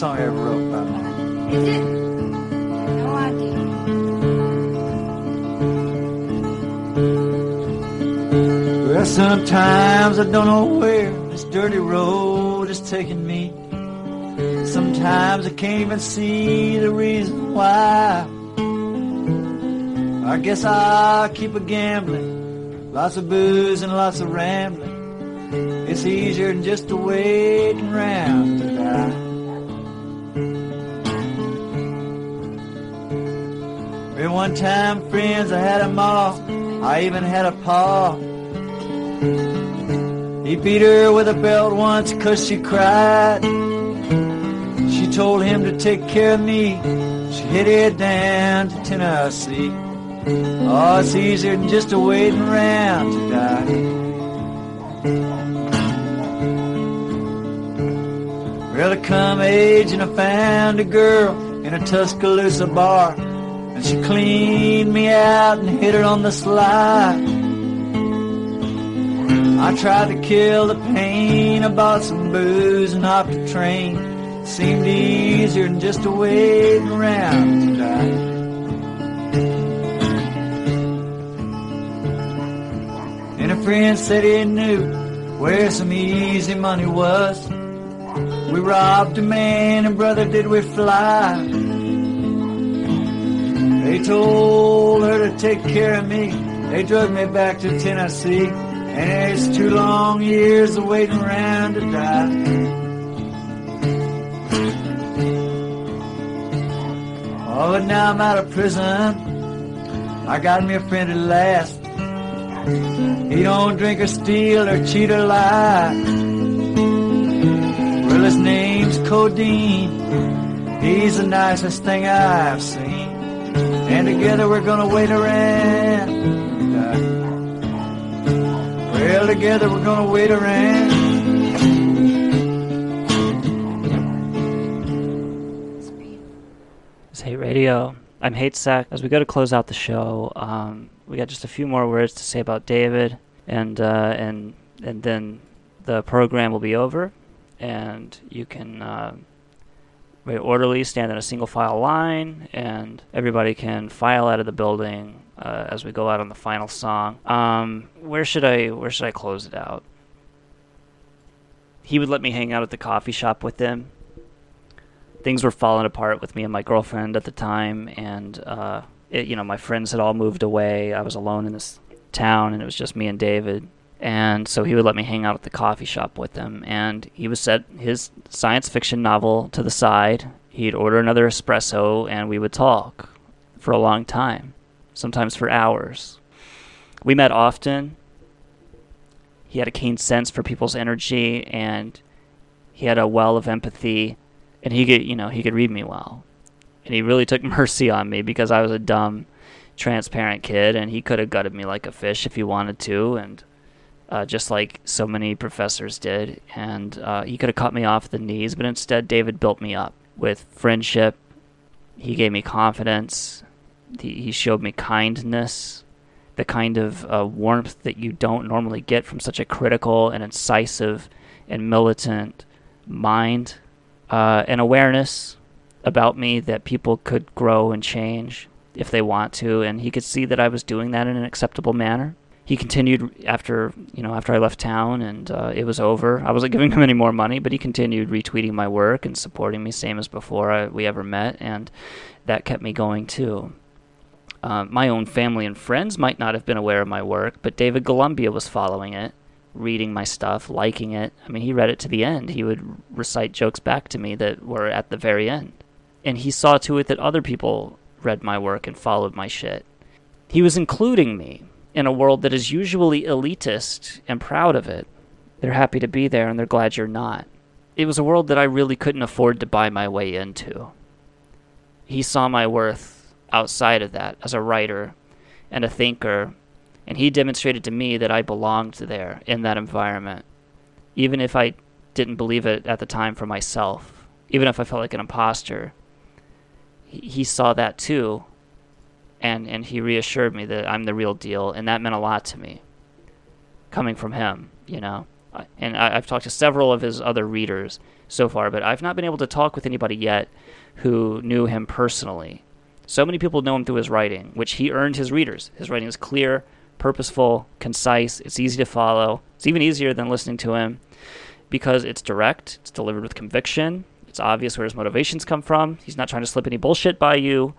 Song I ever wrote about. Is it? No idea. Well, sometimes I don't know where this dirty road is taking me. Sometimes I can't even see the reason why. I guess I'll keep a gambling. Lots of booze and lots of rambling. It's easier than just to wait around to die. Time, friends, I had a ma. I even had a pa. He beat her with a belt once 'cause she cried. She told him to take care of me. She headed down to Tennessee. Oh, it's easier than just a waiting around to die. Well, I come age and I found a girl in a Tuscaloosa bar. She cleaned me out and hit her on the sly. I tried to kill the pain. I bought some booze and hopped a train. Seemed easier than just to wait around to die. And a friend said he knew where some easy money was. We robbed a man and brother did we fly. Told her to take care of me. They drug me back to Tennessee. And it's two long years of waiting around to die. Oh, but now I'm out of prison. I got me a friend at last. He don't drink or steal or cheat or lie. Well, his name's Codeine. He's the nicest thing I've seen. And together we're gonna wait around. Well, together we're gonna wait around. It's Hate Radio. I'm Hate Sec. As we go to close out the show, um, we got just a few more words to say about David, and uh, and and then the program will be over, and you can uh, very orderly stand in a single file line, and everybody can file out of the building uh, as we go out on the final song. Um, where should I where should I close it out? He would let me hang out at the coffee shop with him things were falling apart with me and my girlfriend at the time, and uh, it, you know my friends had all moved away. I was alone in this town, and it was just me and David. And so he would let me hang out at the coffee shop with him, and he would set his science fiction novel to the side. He'd order another espresso, and we would talk for a long time, sometimes for hours. We met often. He had a keen sense for people's energy, and he had a well of empathy and he could you know he could read me well and he really took mercy on me because i was a dumb transparent kid and he could have gutted me like a fish if he wanted to and uh, just like so many professors did. And uh, he could have cut me off the knees but instead david built me up with friendship. He gave me confidence. He, showed me kindness the kind of uh, warmth that you don't normally get from such a critical and incisive and militant mind. Uh, an awareness about me that people could grow and change if they want to, and he could see that I was doing that in an acceptable manner. He continued after you know after I left town and uh, it was over. I wasn't giving him any more money, but he continued retweeting my work and supporting me, same as before I, we ever met, and that kept me going too. Uh, my own family and friends might not have been aware of my work, but David Golumbia was following it, reading my stuff, liking it. I mean, he read it to the end. He would recite jokes back to me that were at the very end. And he saw to it that other people read my work and followed my shit. He was including me in a world that is usually elitist and proud of it. They're happy to be there and they're glad you're not. It was a world that I really couldn't afford to buy my way into. He saw my worth outside of that as a writer and a thinker and he demonstrated to me that I belonged there in that environment, even if I didn't believe it at the time for myself, even if I felt like an imposter. He, saw that too, and and he reassured me that I'm the real deal, and that meant a lot to me. Coming from him, you know, And I, I've talked to several of his other readers so far, but I've not been able to talk with anybody yet who knew him personally. So many people know him through his writing, which he earned his readers. His writing is clear, purposeful, concise, it's easy to follow. It's even easier than listening to him because it's direct, it's delivered with conviction, it's obvious where his motivations come from. He's not trying to slip any bullshit by you.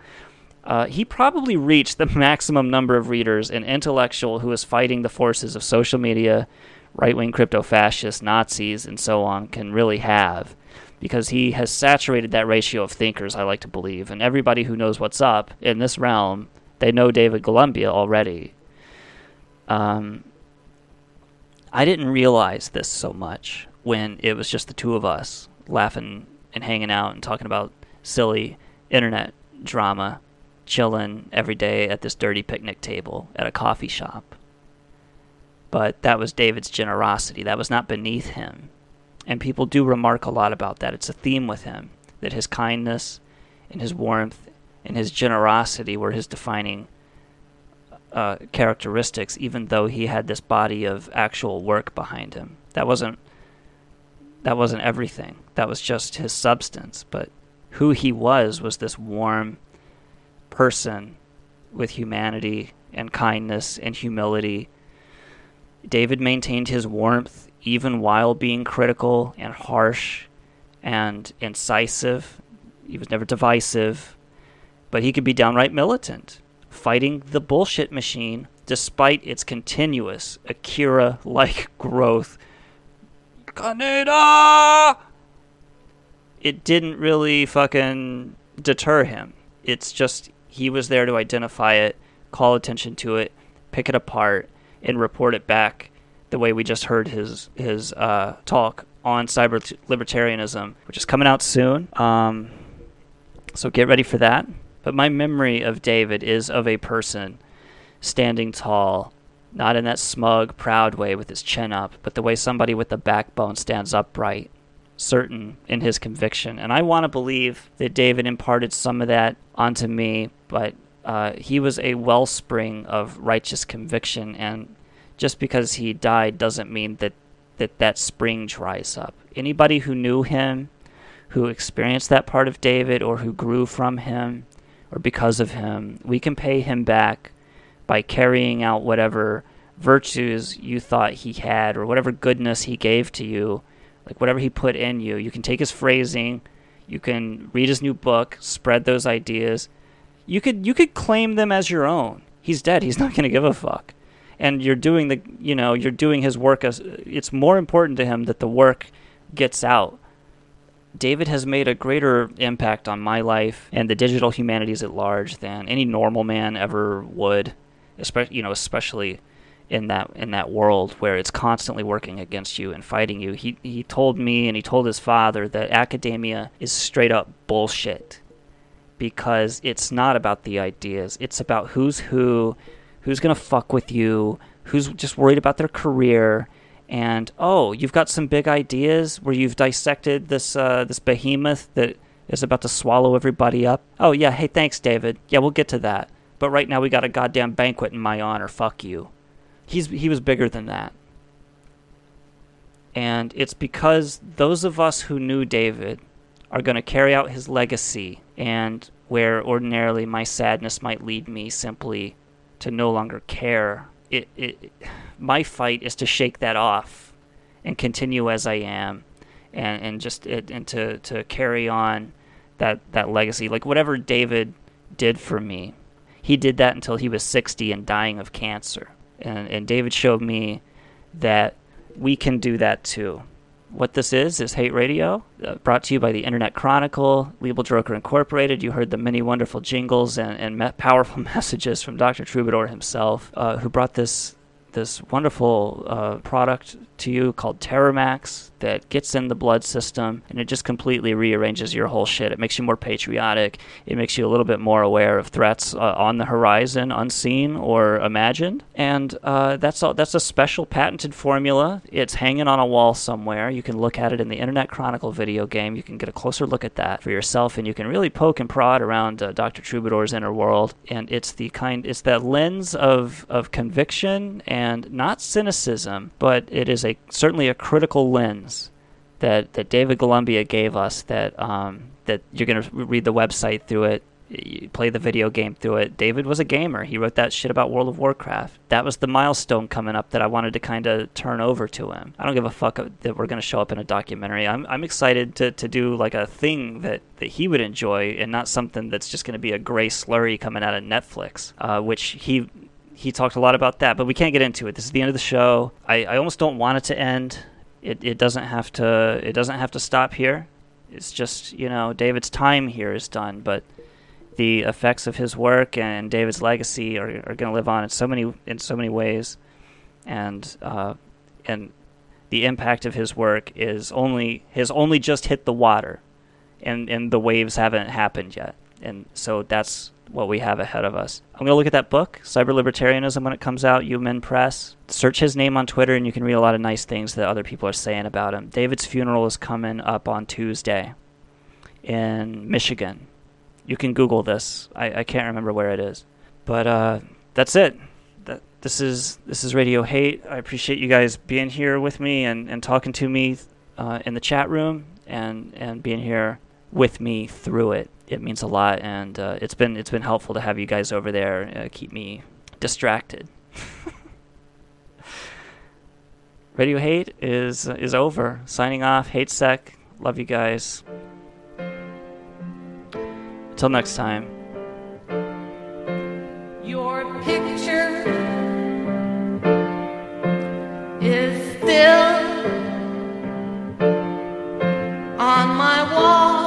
Uh, he probably reached the maximum number of readers an intellectual who is fighting the forces of social media, right wing crypto fascists, Nazis, and so on can really have. Because he has saturated that ratio of thinkers, I like to believe. And everybody who knows what's up in this realm, they know David Golumbia already. Um, I didn't realize this so much when it was just the two of us laughing and hanging out and talking about silly internet drama, chilling every day at this dirty picnic table at a coffee shop. But that was David's generosity. That was not beneath him. And people do remark a lot about that. It's a theme with him that his kindness and his warmth and his generosity were his defining uh, characteristics, even though he had this body of actual work behind him. That wasn't that wasn't everything. That was just his substance. But who he was was this warm person with humanity and kindness and humility. David maintained his warmth even while being critical and harsh and incisive. He was never divisive, but he could be downright militant, fighting the bullshit machine despite its continuous Akira like growth. Kaneda! It didn't really fucking deter him. It's just he was there to identify it, call attention to it, pick it apart, and report it back the way we just heard his his uh, talk on cyber libertarianism, which is coming out soon. Um, so get ready for that. But my memory of David is of a person standing tall, not in that smug, proud way with his chin up, but the way somebody with a backbone stands upright, certain in his conviction. And I want to believe that David imparted some of that onto me, but uh, he was a wellspring of righteous conviction. And just because he died doesn't mean that that, that spring dries up. Anybody who knew him, who experienced that part of David, or who grew from him, or because of him, we can pay him back by carrying out whatever virtues you thought he had or whatever goodness he gave to you, like whatever he put in you. You can take his phrasing, you can read his new book, spread those ideas. You could you could claim them as your own. He's dead. He's not going to give a fuck. And you're doing the you know, you're doing his work as it's more important to him that the work gets out. David has made a greater impact on my life and the digital humanities at large than any normal man ever would especially you know especially in that in that world where it's constantly working against you and fighting you. He he told me and he told his father that academia is straight up bullshit because it's not about the ideas. It's about who's who, who's going to fuck with you, who's just worried about their career and oh, you've got some big ideas where you've dissected this uh, this behemoth that is about to swallow everybody up. Oh yeah, hey thanks David. Yeah, we'll get to that. But right now we got a goddamn banquet in my honor. Fuck you. He's he was bigger than that. And it's because those of us who knew David are going to carry out his legacy and where ordinarily my sadness might lead me simply to no longer care. It, it my fight is to shake that off and continue as I am and and just and to to carry on that that legacy like whatever David did for me he did that until he was 60 and dying of cancer. And, and David showed me that we can do that too. What this is, is Hate Radio, uh, brought to you by the Internet Chronicle, Legal Droker Incorporated. You heard the many wonderful jingles and, and me- powerful messages from Dr. Troubadour himself, uh, who brought this this wonderful uh, product to you called Terramax. That gets in the blood system and it just completely rearranges your whole shit. It makes you more patriotic. It makes you a little bit more aware of threats uh, on the horizon, unseen or imagined. And uh, that's all, that's a special patented formula. It's hanging on a wall somewhere. You can look at it in the Internet Chronicle video game. You can get a closer look at that for yourself, and you can really poke and prod around uh, Dr. Troubadour's inner world. And it's the kind, it's that lens of of conviction and not cynicism, but it is a certainly a critical lens that that David Golumbia gave us. That um, that you're gonna read the website through it. Play the video game through it. David was a gamer. He wrote that shit about World of Warcraft. That was the milestone coming up that I wanted to kind of turn over to him. I don't give a fuck that we're to show up in a documentary. I'm, I'm excited to, to do like a thing that, that he would enjoy and not something that's just to be a gray slurry coming out of Netflix, uh, which he he talked a lot about that, but we can't get into it. This is the end of the show. I, I almost don't want it to end. It, it doesn't have to it doesn't have to stop here. It's just you know David's time here is done, but the effects of his work and David's legacy are, are going to live on in so many in so many ways, and uh, and the impact of his work is only has only just hit the water, and and the waves haven't happened yet, and so that's what we have ahead of us. I'm going to look at that book, Cyberlibertarianism, when it comes out, U Minn Press. Search his name on Twitter, and you can read a lot of nice things that other people are saying about him. David's funeral is coming up on Tuesday in Michigan. You can Google this. I, I can't remember where it is, but uh, that's it. That this is this is Radio Hate. I appreciate you guys being here with me and, and talking to me uh, in the chat room and and being here with me through it. It means a lot, and uh, it's been it's been helpful to have you guys over there uh, keep me distracted. Radio Hate is is over. Signing off. Hate Sec. Love you guys. Until next time. Your picture is still on my wall.